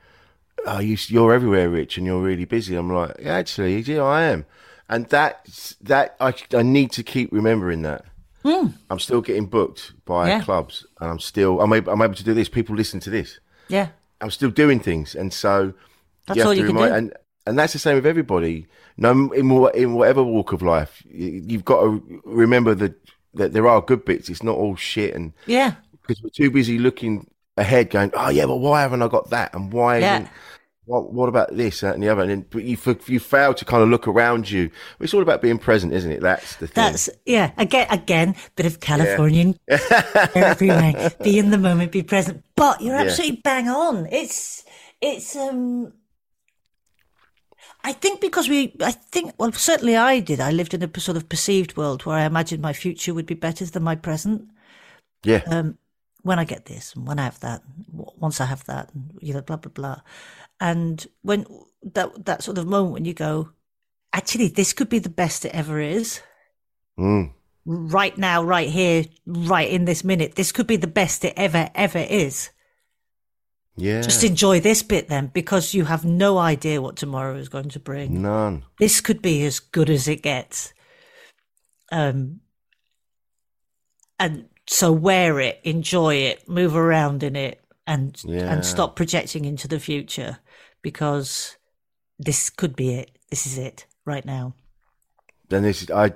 oh, you, you're everywhere, Rich, and you're really busy. I'm like, yeah, actually, yeah, I am, and that that I I need to keep remembering that. Hmm. I'm still getting booked by. Yeah. clubs, and I'm still I'm able, I'm able to do this. People listen to this. Yeah, I'm still doing things, and so That's you all to you can do. and and that's the same with everybody. No, in in whatever walk of life, you- you've got to remember that that there are good bits. It's not all shit, and yeah, because we're too busy looking ahead, going, oh yeah, but why haven't I got that? And why? Yeah. What, what about this, that, and the other? And then, but you you fail to kind of look around you. It's all about being present, isn't it? That's the thing. that's yeah. Again, again, bit of Californian everywhere. Be in the moment, be present. But you're Yeah. absolutely bang on. It's it's um. I think because we, I think, well, certainly I did. I lived in a sort of perceived world where I imagined my future would be better than my present. yeah, um, when I get this and when I have that, once I have that, and you know, blah blah blah. And when that that sort of moment when you go, actually, this could be the best it ever is. mm, Right now, right here, right in this minute, this could be the best it ever ever is. yeah. Just enjoy this bit then, because you have no idea what tomorrow is going to bring. None. This could be as good as it gets. Um, and so wear it, enjoy it, move around in it, and Yeah. and stop projecting into the future because this could be it. This is it right now. Then this is I.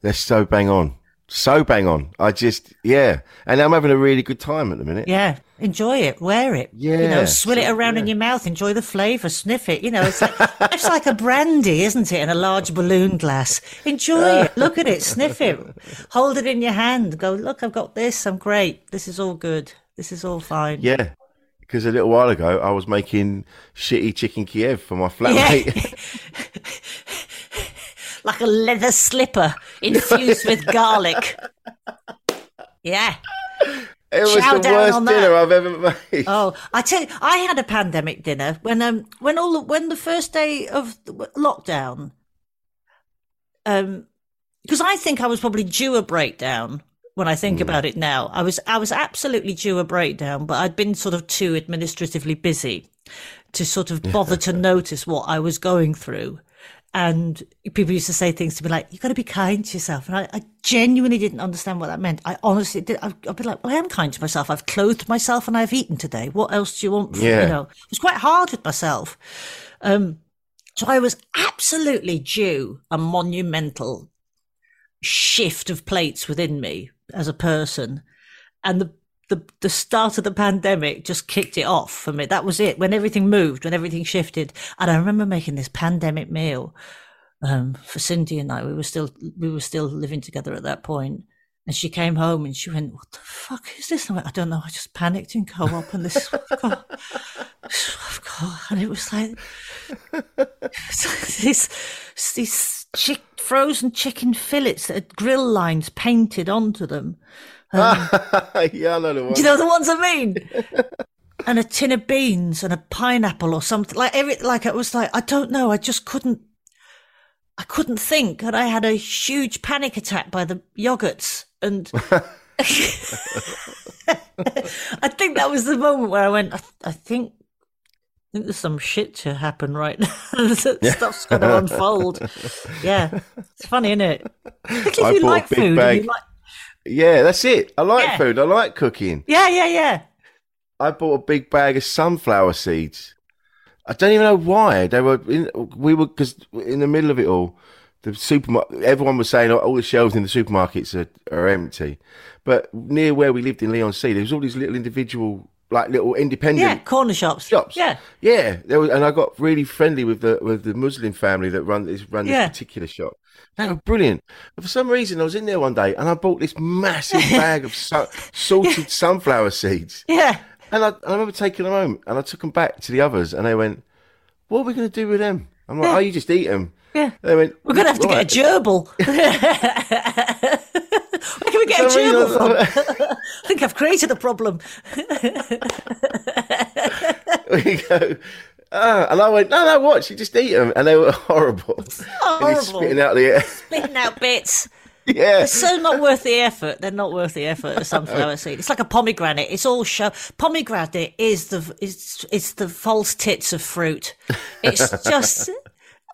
They're so bang on, so bang on. I just yeah, and I'm having a really good time at the minute. Yeah, enjoy it, wear it. Yeah, you know, Yeah, swill it around in your mouth, enjoy the flavour, sniff it. You know, it's like it's like a brandy, isn't it? In a large balloon glass. Enjoy it, look at it, sniff it, hold it in your hand. Go, look, I've got this. I'm great. This is all good. This is all fine. Yeah, because a little while ago I was making shitty chicken Kiev for my flatmate. like a leather slipper infused with garlic. Yeah. It was Chow the worst dinner I've ever made. Oh, I tell you, I had a pandemic dinner when um when all the, when the first day of lockdown, um, because I think I was probably due a breakdown. When I think about it now, I was I was absolutely due a breakdown, but I'd been sort of too administratively busy to sort of bother to notice what I was going through. And people used to say things to me like, "You've got to be kind to yourself," and I, I genuinely didn't understand what that meant. I honestly did. I've, I'd be like, "Well, I am kind to myself. I've clothed myself and I've eaten today. What else do you want?" from- Yeah. You know, I was quite hard with myself. Um, so I was absolutely due a monumental shift of plates within me as a person, and the the the start of the pandemic just kicked it off for me. That was it. When everything moved, when everything shifted, and I remember making this pandemic meal um, for Cindy and I. We were still we were still living together at that point, and she came home and she went, "What the fuck is this?" I went, "I don't know. I just panicked in co-op, and this." And it was like these these chick, frozen chicken fillets that had grill lines painted onto them. yeah, I know the one. Do you know the ones I mean? and a tin of beans and a pineapple or something like every like it was like I don't know. I just couldn't. I couldn't think, and I had a huge panic attack by the yogurts, and I think that was the moment where I went. I, I think. I think there's some shit to happen right now. Stuff's going to unfold. Yeah, it's funny, isn't it? I if you like food. and bag. you like, yeah, that's it. I like Yeah. food. I like cooking. yeah, yeah, yeah. I bought a big bag of sunflower seeds. I don't even know why they were. In, we were because in the middle of it all, the supermarket. Everyone was saying all the shelves in the supermarkets are, are empty, but near where we lived in Leigh-on-Sea, there was all these little individual, like little independent Yeah, corner shops. shops. Yeah. yeah. There was, and I got really friendly with the with the Muslim family that run this run this Yeah. particular shop. They were brilliant. But for some reason, I was in there one day and I bought this massive bag of su- salted sunflower seeds. Yeah. And I, I remember taking them home and I took them back to the others and they went, What are we going to do with them? I'm like, Oh, you just eat them. Yeah. They went, We're going to have to "Right." get a gerbil. Where can we get a gerbil from? I think I've created a problem. we go, ah, and I went, No, no, watch, you just eat them. And they were horrible. Horrible. spitting out the air. Spitting out bits. yeah. So not worth the effort. They're not worth the effort. A sunflower seed. It's like a pomegranate. It's all show. Pomegranate is the it's it's the false tits of fruit. It's just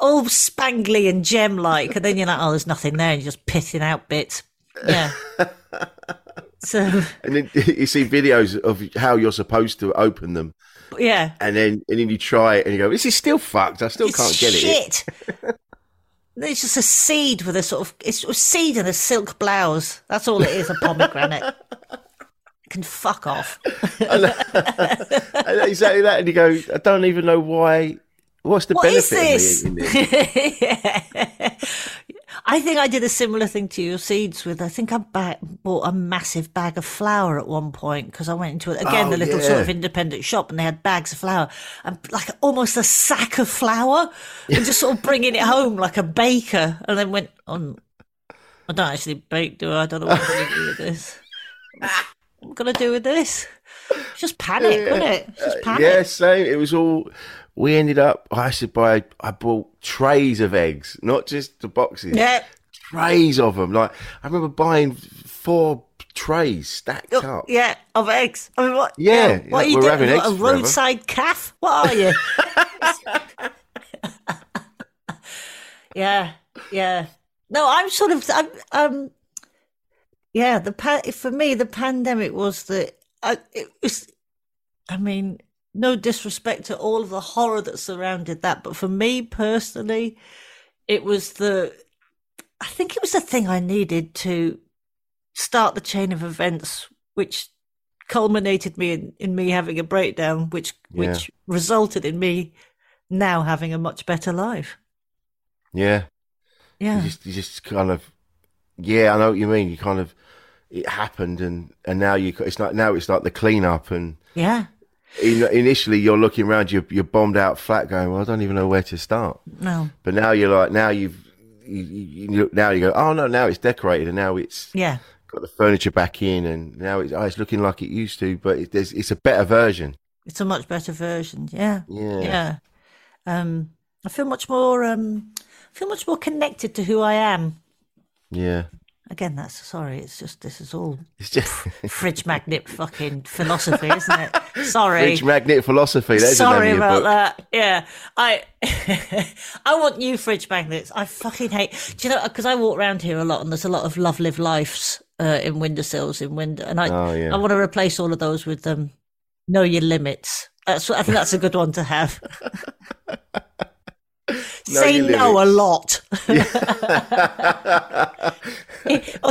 all spangly and gem like, and then you're like, oh, there's nothing there, and you're just pissing out bits. Yeah. So And then you see videos of how you're supposed to open them. Yeah, And then and then you try it and you go, This is still fucked. I still it's can't get it. shit. It's just a seed with a sort of it's a seed in a silk blouse. That's all it is. A pomegranate. Can fuck off. And exactly that. And you go, I don't even know why. What's the What is benefit of me this? Yeah. I think I did a similar thing to your seeds with. I think I ba- bought a massive bag of flour at one point because I went into it again, Oh, the little sort of independent shop, and they had bags of flour and like almost a sack of flour, and just sort of bringing it home like a baker, and then went on. I don't actually bake, do I? I don't know what I'm going to do with this. What am I going to do with this? Just panic, wasn't it? Just uh, panic. Yeah, same. It was all. We ended up. I should buy. I bought trays of eggs, not just the boxes. Yeah. trays of them. Like I remember buying four trays stacked Oh, up. Yeah, of eggs. I mean, what? Yeah, what are you doing? What, a roadside calf? What are you? yeah, yeah. No, I'm sort of. I'm, um, yeah, the pa- for me, the pandemic was the. I, it was. I mean, no disrespect to all of the horror that surrounded that, but for me personally, it was the. I think it was the thing I needed to start the chain of events, which culminated me in, in me having a breakdown, which Yeah. which resulted in me now having a much better life. Yeah. Yeah, You just, you just kind of, yeah, I know what you mean. You kind of, it happened, and and now you, it's like now it's like the cleanup, and yeah, initially you're looking around, you're you're bombed out flat, going, well, I don't even know where to start. no, But now you're like, now you've, you, you, now you go, oh no, now it's decorated, and now it's yeah, got the furniture back in, and now it's, oh, it's looking like it used to, but it, there's, it's a better version. It's a much better version. Yeah. Yeah. Yeah. Um, I feel much more. Um, I feel much more connected to who I am. Yeah. Again, that's sorry. It's just this is all It's just fridge magnet fucking philosophy, isn't it? Sorry. fridge magnet philosophy. Sorry the name of about that. Yeah, I I want new fridge magnets. I fucking hate. Do you know? Because I walk around here a lot, and there's a lot of love live lives uh, in windowsills in window, and I Oh, yeah. I want to replace all of those with um, know your limits. That's I think that's a good one to have. Say no a lot. or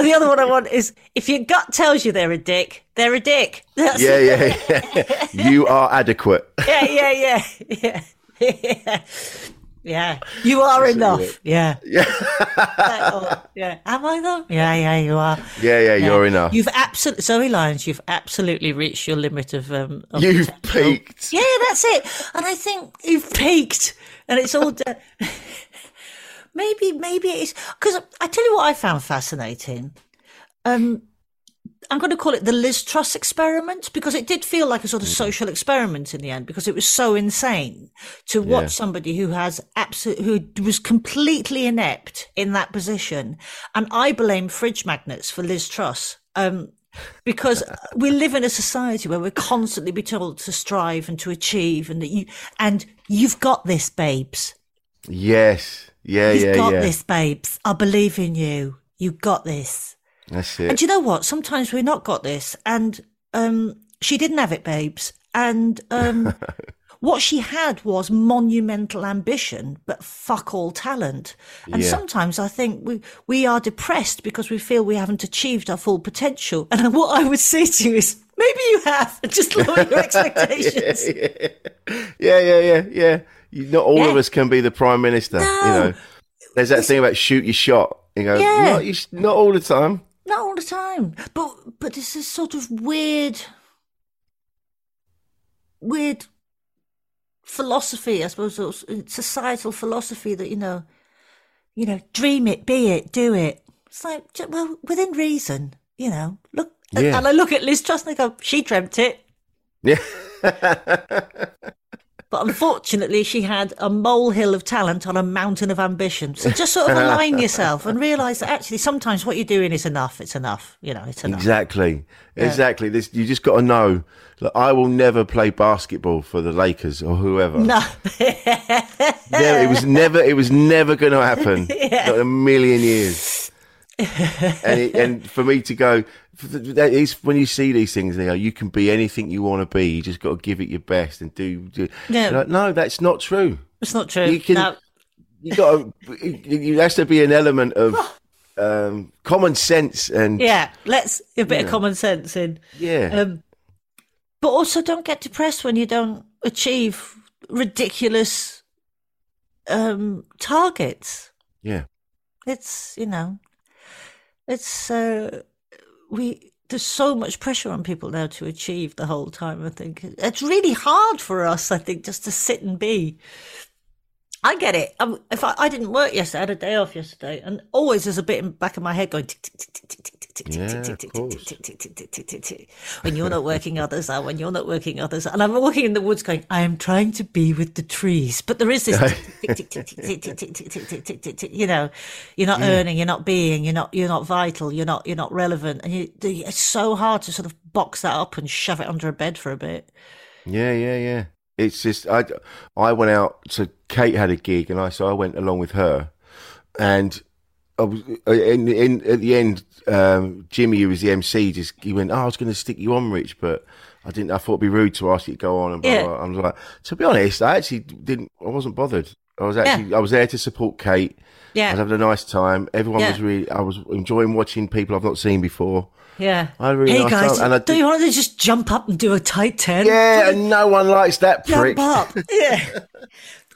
the other one I want is if your gut tells you they're a dick, they're a dick. That's Yeah, yeah, yeah. you are adequate. yeah, yeah, yeah, yeah, yeah. Yeah, you are enough. Yeah, yeah, yeah. Am I though? Yeah, yeah, you are. Yeah, yeah, you're enough. You've absolutely, Zoe Lyons. You've absolutely reached your limit of. Um, of You've potential. peaked. Yeah, that's it. And I think you've peaked, and it's all. done. maybe, maybe it is because I tell you what I found fascinating. Um, I'm going to call it the Liz Truss experiment because it did feel like a sort of social experiment in the end because it was so insane to watch Yeah. somebody who has absolute who was completely inept in that position, and I blame fridge magnets for Liz Truss. Um, because we live in a society where we're constantly be told to strive and to achieve and that you and you've got this babes Yes. Yeah, you've yeah, got yeah. this babes i believe in you You've got this That's and it. do you know what? Sometimes we're not got this. And um, she didn't have it, babes. And um, what she had was monumental ambition, but fuck all talent. And Yeah. sometimes I think we, we are depressed because we feel we haven't achieved our full potential. And what I would say to you is maybe you have. Just lower your expectations. Yeah, yeah, yeah, yeah. You, not all of us can be the prime minister. You know, there's that thing about shoot your shot. You go, Yeah. not, you, not all the time. Not all the time. But but this is sort of weird weird philosophy, I suppose, or s- uh, societal philosophy that, you know, you know, dream it, be it, do it. It's like, well, within reason, you know. Look and- Yeah. and I look at Liz Truss and I go, she dreamt it. Yeah. But unfortunately, she had a molehill of talent on a mountain of ambition. So just sort of align yourself and realise that actually sometimes what you're doing is enough. It's enough. You know, it's enough. Exactly. Exactly. This you just got to know. That I will never play basketball for the Lakers or whoever. No. It was never. It was never going to happen. Not a million years. And it, and for me to go, that is when you see these things. You know, you can be anything you want to be. You just got to give it your best and do. do Yeah. Like, no, that's not true. It's not true. You can- No. You got to. There has to be an element of um, common sense and Yeah, let's a bit of common sense in. yeah. Um, but also, don't get depressed when you don't achieve ridiculous um, targets. yeah. It's you know, it's uh, we. There's so much pressure on people now to achieve the whole time. I think it's really hard for us. I think just to sit and be. I get it. Um, if I, I didn't work yesterday, I had a day off yesterday, and always there's a bit in the back of my head going tick tick tick When you're not working, others are. When you're not working, others. And I'm walking in the woods going, I am trying to be with the trees. But there is this, you know, you're not earning, you're not being, you're not, you're not vital, you're not, you're not relevant. And it's so hard to sort of box that up and shove it under a bed for a bit. Yeah, yeah, yeah. It's just, I, I went out, so Kate had a gig and I, so I went along with her and was in, in at the end. Um, Jimmy, who was the MC, just he went, "Oh, I was going to stick you on, Rich, but I didn't. I thought it'd be rude to ask you to go on." And blah, Yeah. blah. I was like, to be honest, I actually didn't. I wasn't bothered. I was actually I was there to support Kate. Yeah. I was having a nice time. Everyone Yeah. was really. I was enjoying watching people I've not seen before. Yeah. I really hey nice guys, time, and I do you want to just jump up and do a tight ten? Yeah, and no one likes that prick. jump up. yeah.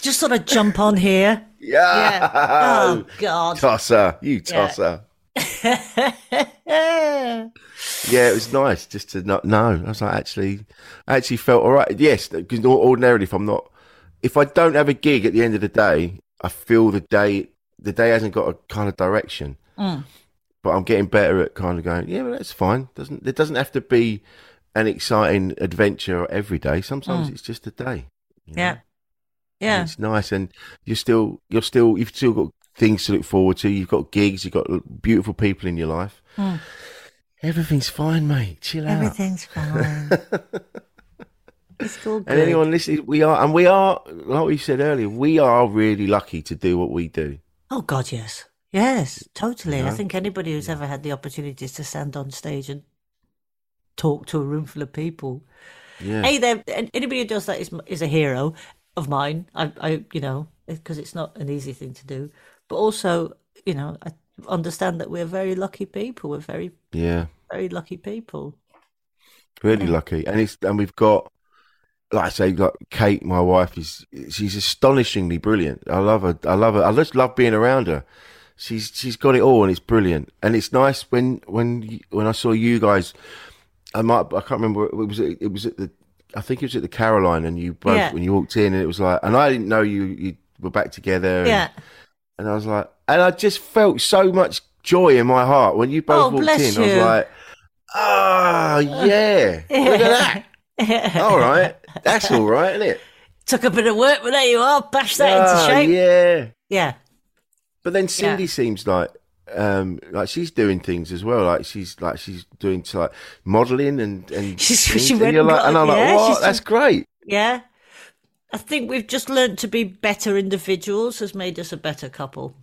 Just sort of jump on here. Yeah. Yeah. Oh God. Tosser, you tosser. Yeah. Yeah, it was nice just to not know. I was like, actually, I actually felt all right. Yes, because ordinarily, if I'm not, if I don't have a gig at the end of the day, I feel the day, the day hasn't got a kind of direction. Mm. but I'm getting better at kind of going. Yeah, well, that's fine. Doesn't it doesn't have to be an exciting adventure every day. Sometimes it's just a day. Yeah. know? Yeah. And it's nice, and you're still you're still you've still got things to look forward to. You've got gigs. You've got beautiful people in your life. Hmm. Everything's fine, mate. Chill out. Everything's fine. it's all good. And anyone listening, we are, and we are, like we said earlier, we are really lucky to do what we do. Oh God, yes, yes, totally. I know? think anybody who's ever had the opportunity to stand on stage and talk to a room full of people, Yeah. hey, there, anybody who does that is is a hero of mine. I, I, you know, because it's not an easy thing to do, but also, you know, I understand that we're very lucky people. We're very, Yeah. very lucky people. Really lucky. And it's, and we've got, like I say, like Kate, my wife is, she's astonishingly brilliant. I love her. I love her. I just love being around her. She's, she's got it all and it's brilliant. And it's nice when, when, when I saw you guys, I might, I can't remember, it was, it was at the, I think it was at the Caroline and you both, Yeah. when you walked in and it was like, and I didn't know you, you were back together. And, Yeah. And I was like, and I just felt so much joy in my heart when you both Oh, walked in. I was like, ah, yeah, look at that. all right, that's all right, isn't it? Took a bit of work, but there you are. Bash that into Ah, shape. yeah. yeah. But then Cindy Yeah. seems like, um, like she's doing things as well. Like she's like she's doing to like modelling and and She's- she and, went you're and like, and I'm like, what? That's great. Yeah. I think we've just learned to be better individuals has made us a better couple.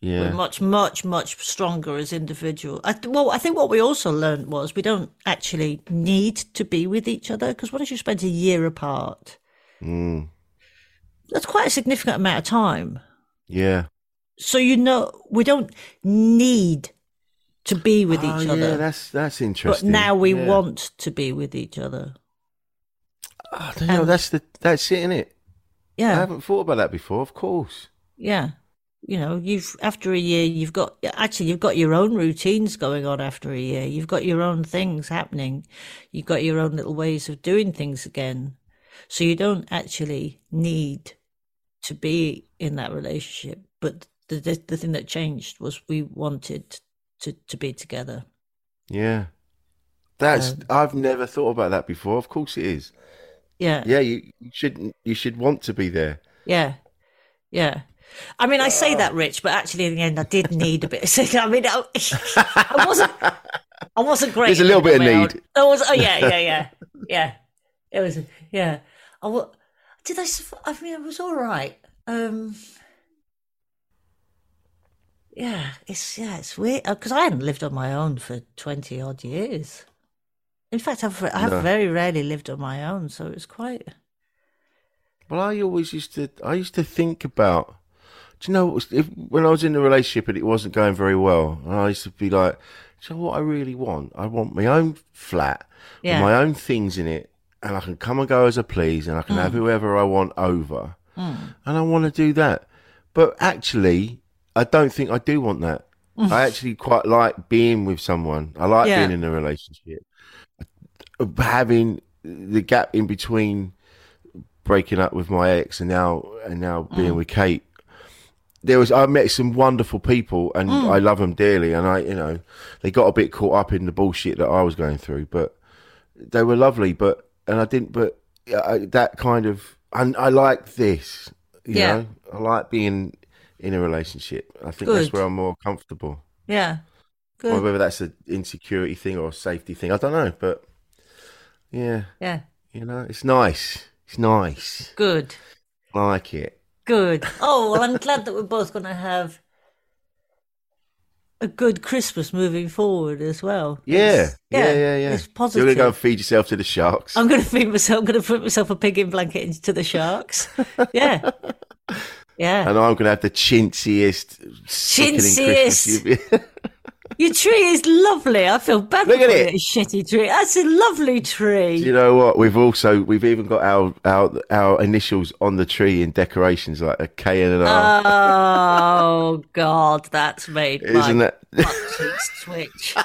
Yeah, We're much, much, much stronger as individuals. I, th- well, I think what we also learned was we don't actually need to be with each other because once you spend a year apart, mm, that's quite a significant amount of time. yeah. So you know we don't need to be with Oh, each other. yeah, that's that's but now we Yeah. want to be with each other. Ah, I don't know. That's the that's it, isn't it? Yeah, I haven't thought about that before. Of course. yeah. You know, you've after a year, you've got actually you've got your own routines going on. After a year, you've got your own things happening. You've got your own little ways of doing things again. So you don't actually need to be in that relationship. But the the, the thing that changed was we wanted to to be together. Yeah. That's Um, I've never thought about that before. Of course it is. Yeah, Yeah, you, you should you should want to be there. Yeah, yeah. I mean, I say that, Rich, but actually, in the end, I did need a bit. Of I mean, I, I wasn't. I wasn't great. There's a little bit of living on my need. There was. Oh yeah, yeah, yeah, yeah. It was. Yeah. I did. I. I mean, it was all right. Um. Yeah, it's yeah, it's weird uh, because I hadn't lived on my own for twenty odd years. In fact, I've I have No. very rarely lived on my own, so it was quite. Well, I always used to. I used to think about. Do you know if, when I was in a relationship and it wasn't going very well, and I used to be like, "Do you know what I really want? I want my own flat Yeah. with my own things in it, and I can come and go as I please, and I can have mm. whoever I want over, mm. and I want to do that." But actually, I don't think I do want that. I actually quite like being with someone. I like Yeah. being in a relationship. Having the gap in between breaking up with my ex and now and now being mm. with Kate. There was I met some wonderful people and mm. I love them dearly and I you know they got a bit caught up in the bullshit that I was going through but they were lovely but and I didn't but I, that kind of and I like this you Yeah. know I like being in a relationship I think that's where I'm more comfortable Yeah. or Good. whether that's an insecurity thing or a safety thing I don't know but yeah Yeah. you know it's nice it's nice Good. I like it Good. Oh, well, I'm glad that we're both going to have a good Christmas moving forward as well. Yeah, It's- yeah, yeah, yeah. It's So you're gonna go and feed yourself to the sharks. I'm going to feed myself. I'm going to put myself a pig in blanket into the sharks. Yeah. Yeah. and I'm gonna have the chintziest, Chintziest. Your tree is lovely. I feel bad Look for at it. a shitty tree. That's a lovely tree. you know what? We've also we've even got our our our initials on the tree in decorations, like a K and an R. Oh God, that's made Isn't my that? cheeks twitch.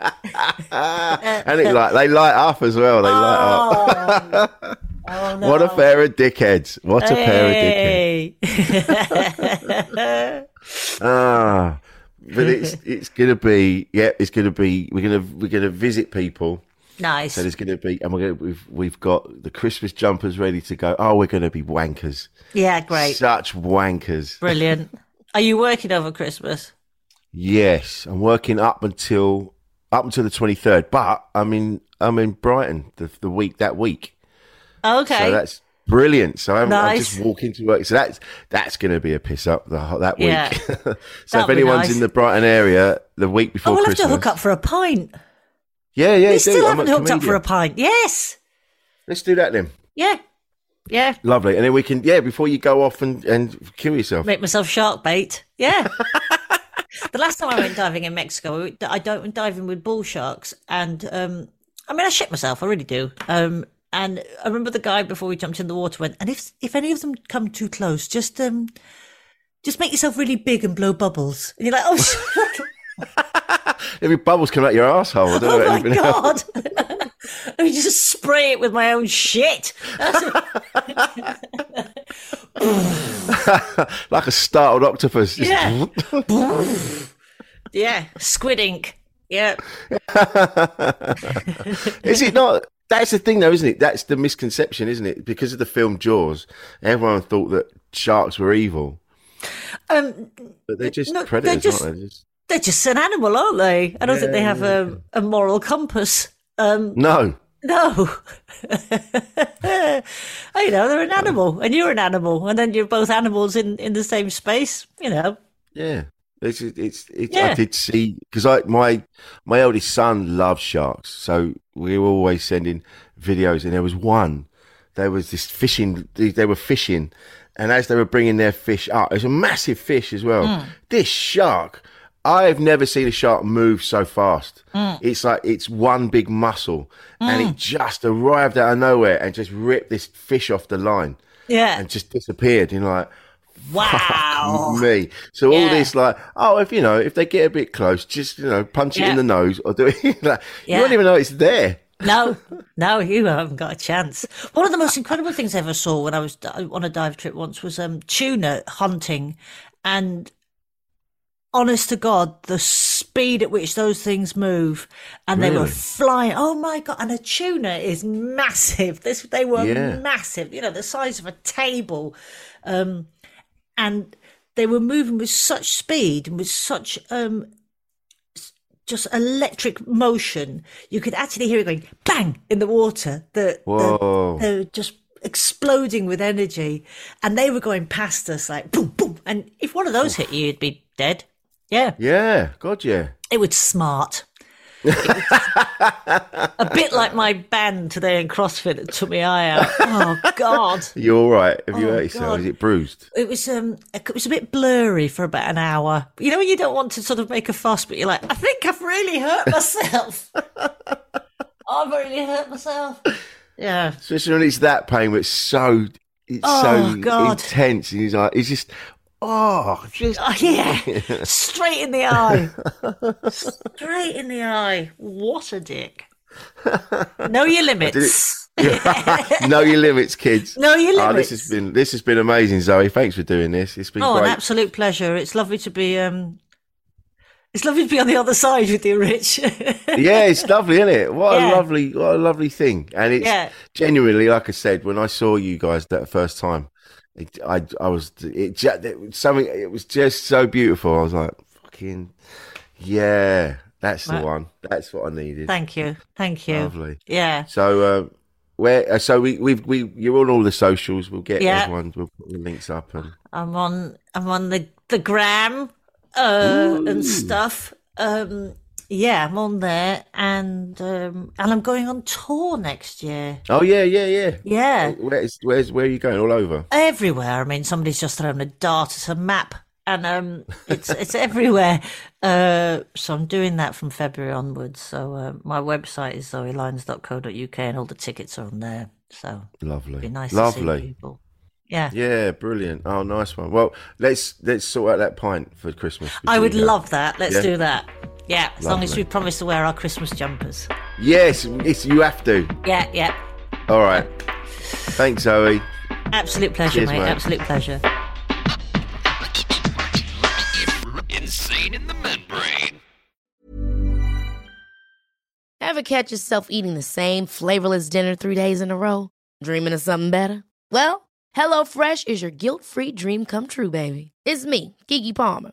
and it like they light up as well. They light up. Oh. Oh, oh no. What a pair of dickheads! What a pair of dickheads! Ah, but it's it's gonna be yeah, it's gonna be we're gonna we're gonna visit people. Nice. So there's gonna be and we're gonna we've we've got the Christmas jumpers ready to go. Oh, we're gonna be wankers. Yeah, great. Such wankers. Brilliant. Are you working over Christmas? Yes, I'm working up until up until the 23rd, but I'm in I'm in Brighton the the week that week. Okay. So that's brilliant. So I'm, I'm just walking to work. So that's that's going to be a piss up the, that week. Yeah. so if That'll be anyone's nice. in the Brighton area the week oh, before we'll Christmas, have to hook up for a pint. yeah, yeah, we still haven't hooked up for a pint. Yes. Let's do that then. Yeah. Yeah. Lovely, and then we can yeah before you go off and and kill yourself. Make myself shark bait. Yeah. the last time I went diving in Mexico, I don't went diving with bull sharks, and um, I mean, I shit myself. I really do. Um, and I remember the guy before we jumped in the water went, and if if any of them come too close, just um, just make yourself really big and blow bubbles. And you're like, oh, shit. Every bubble's coming out your asshole. I don't know oh my anything else. god! I mean, just spray it with my own shit. like a startled octopus. Yeah. yeah, squid ink. Yeah. Is it not? That's the thing, though, isn't it? That's the misconception, isn't it? Because of the film Jaws, everyone thought that sharks were evil, Um, but they're just No, they're predators, just- aren't they? Just... they're just an animal, aren't they? I don't think they Yeah, have a, a moral compass. Um, No, no. you know, they're an animal, and you're an animal, and then you're both animals in, in the same space. You know. yeah. It's it's, it's Yeah. I did see because I my my eldest son loves sharks, so we were always sending videos, and there was one. There was this fishing. They were fishing, and as they were bringing their fish up, it was a massive fish as well. Hmm. This shark, I've never seen a shark move so fast. Hmm. It's like it's one big muscle, and it just arrived out of nowhere and just ripped this fish off the line Yeah. and just disappeared. You know, like, Wow. me. So all this like, oh, if you know, if they get a bit close, just you know, punch it in the nose or do it. like, Yeah. You won't even know it's there. No, no, you haven't got a chance. One of the most incredible things I ever saw when I was on a dive trip once was um, tuna hunting, and honest to God, the speed at which those things move, and they were flying. Oh my God! And a tuna is massive. This they were Yeah. massive. You know, the size of a table, um, and they were moving with such speed and with such um, just electric motion. You could actually hear it going bang in the water. The, Whoa. the they're just exploding with energy, and they were going past us like boom, boom. And if one of those hit you, you'd be dead. Yeah, Yeah, God, yeah. it was smart. A bit like my band today in CrossFit that took my eye out. Oh God! You're all right? Have you Oh, hurt yourself? Is it bruised? It was um, it was a bit blurry for about an hour. You know when you don't want to sort of make a fuss, but you're like, I think I've really hurt myself. I've really hurt myself. Yeah. Especially when it's that pain, but it's so it's Oh, so God. intense, and he's like, it's just, oh, just Oh, yeah. Straight in the eye. Straight in the eye. What a dick. Know your limits. know your limits, kids. Know your Oh, limits. this has been this has been amazing, Zoe. Thanks for doing this. It's been Oh, an absolute pleasure. It's lovely to be um it's lovely to be on the other side with you, Rich. yeah, it's lovely, isn't it? What Yeah. a lovely, what a lovely thing. And it's Yeah. genuinely, like I said, when I saw you guys that first time, it, I, I was, it, it something. It was just so beautiful. I was like, fucking, yeah, that's the Right. one. That's what I needed. Thank you. Thank you. Lovely. Yeah. So, um, where? Uh, so we, we've, we, you're on all the socials. We'll get Yeah. everyone. We'll put the links up and. I'm on I'm on the the gram uh, and stuff. Um, yeah, I'm on there, and um, and I'm going on tour next year. Oh yeah, yeah, yeah. Yeah, Where is, where's, where are you going? All over. everywhere. I mean, somebody's just thrown a dart at a map, and um, it's it's everywhere. Uh, so I'm doing that from February onwards. So uh, my website is zoelyons.co.uk, and all the tickets are on there. So Lovely. be nice to Lovely. see people. Yeah. Yeah, brilliant. Oh, nice one. Well, let's let's sort out that pint for Christmas. I would love that. Let's Yeah? do that. Yeah, as Lovely. long as we promise to wear our Christmas jumpers. Yes, you have to. Yeah, yeah. All right. Thanks, Zoe. Absolute pleasure, Cheers, mate. mate. Absolute pleasure. Insane in the membrane. Ever catch yourself eating the same flavorless dinner three days in a row? Dreaming of something better? Well, HelloFresh is your guilt-free dream come true, baby. It's me, Keke Palmer.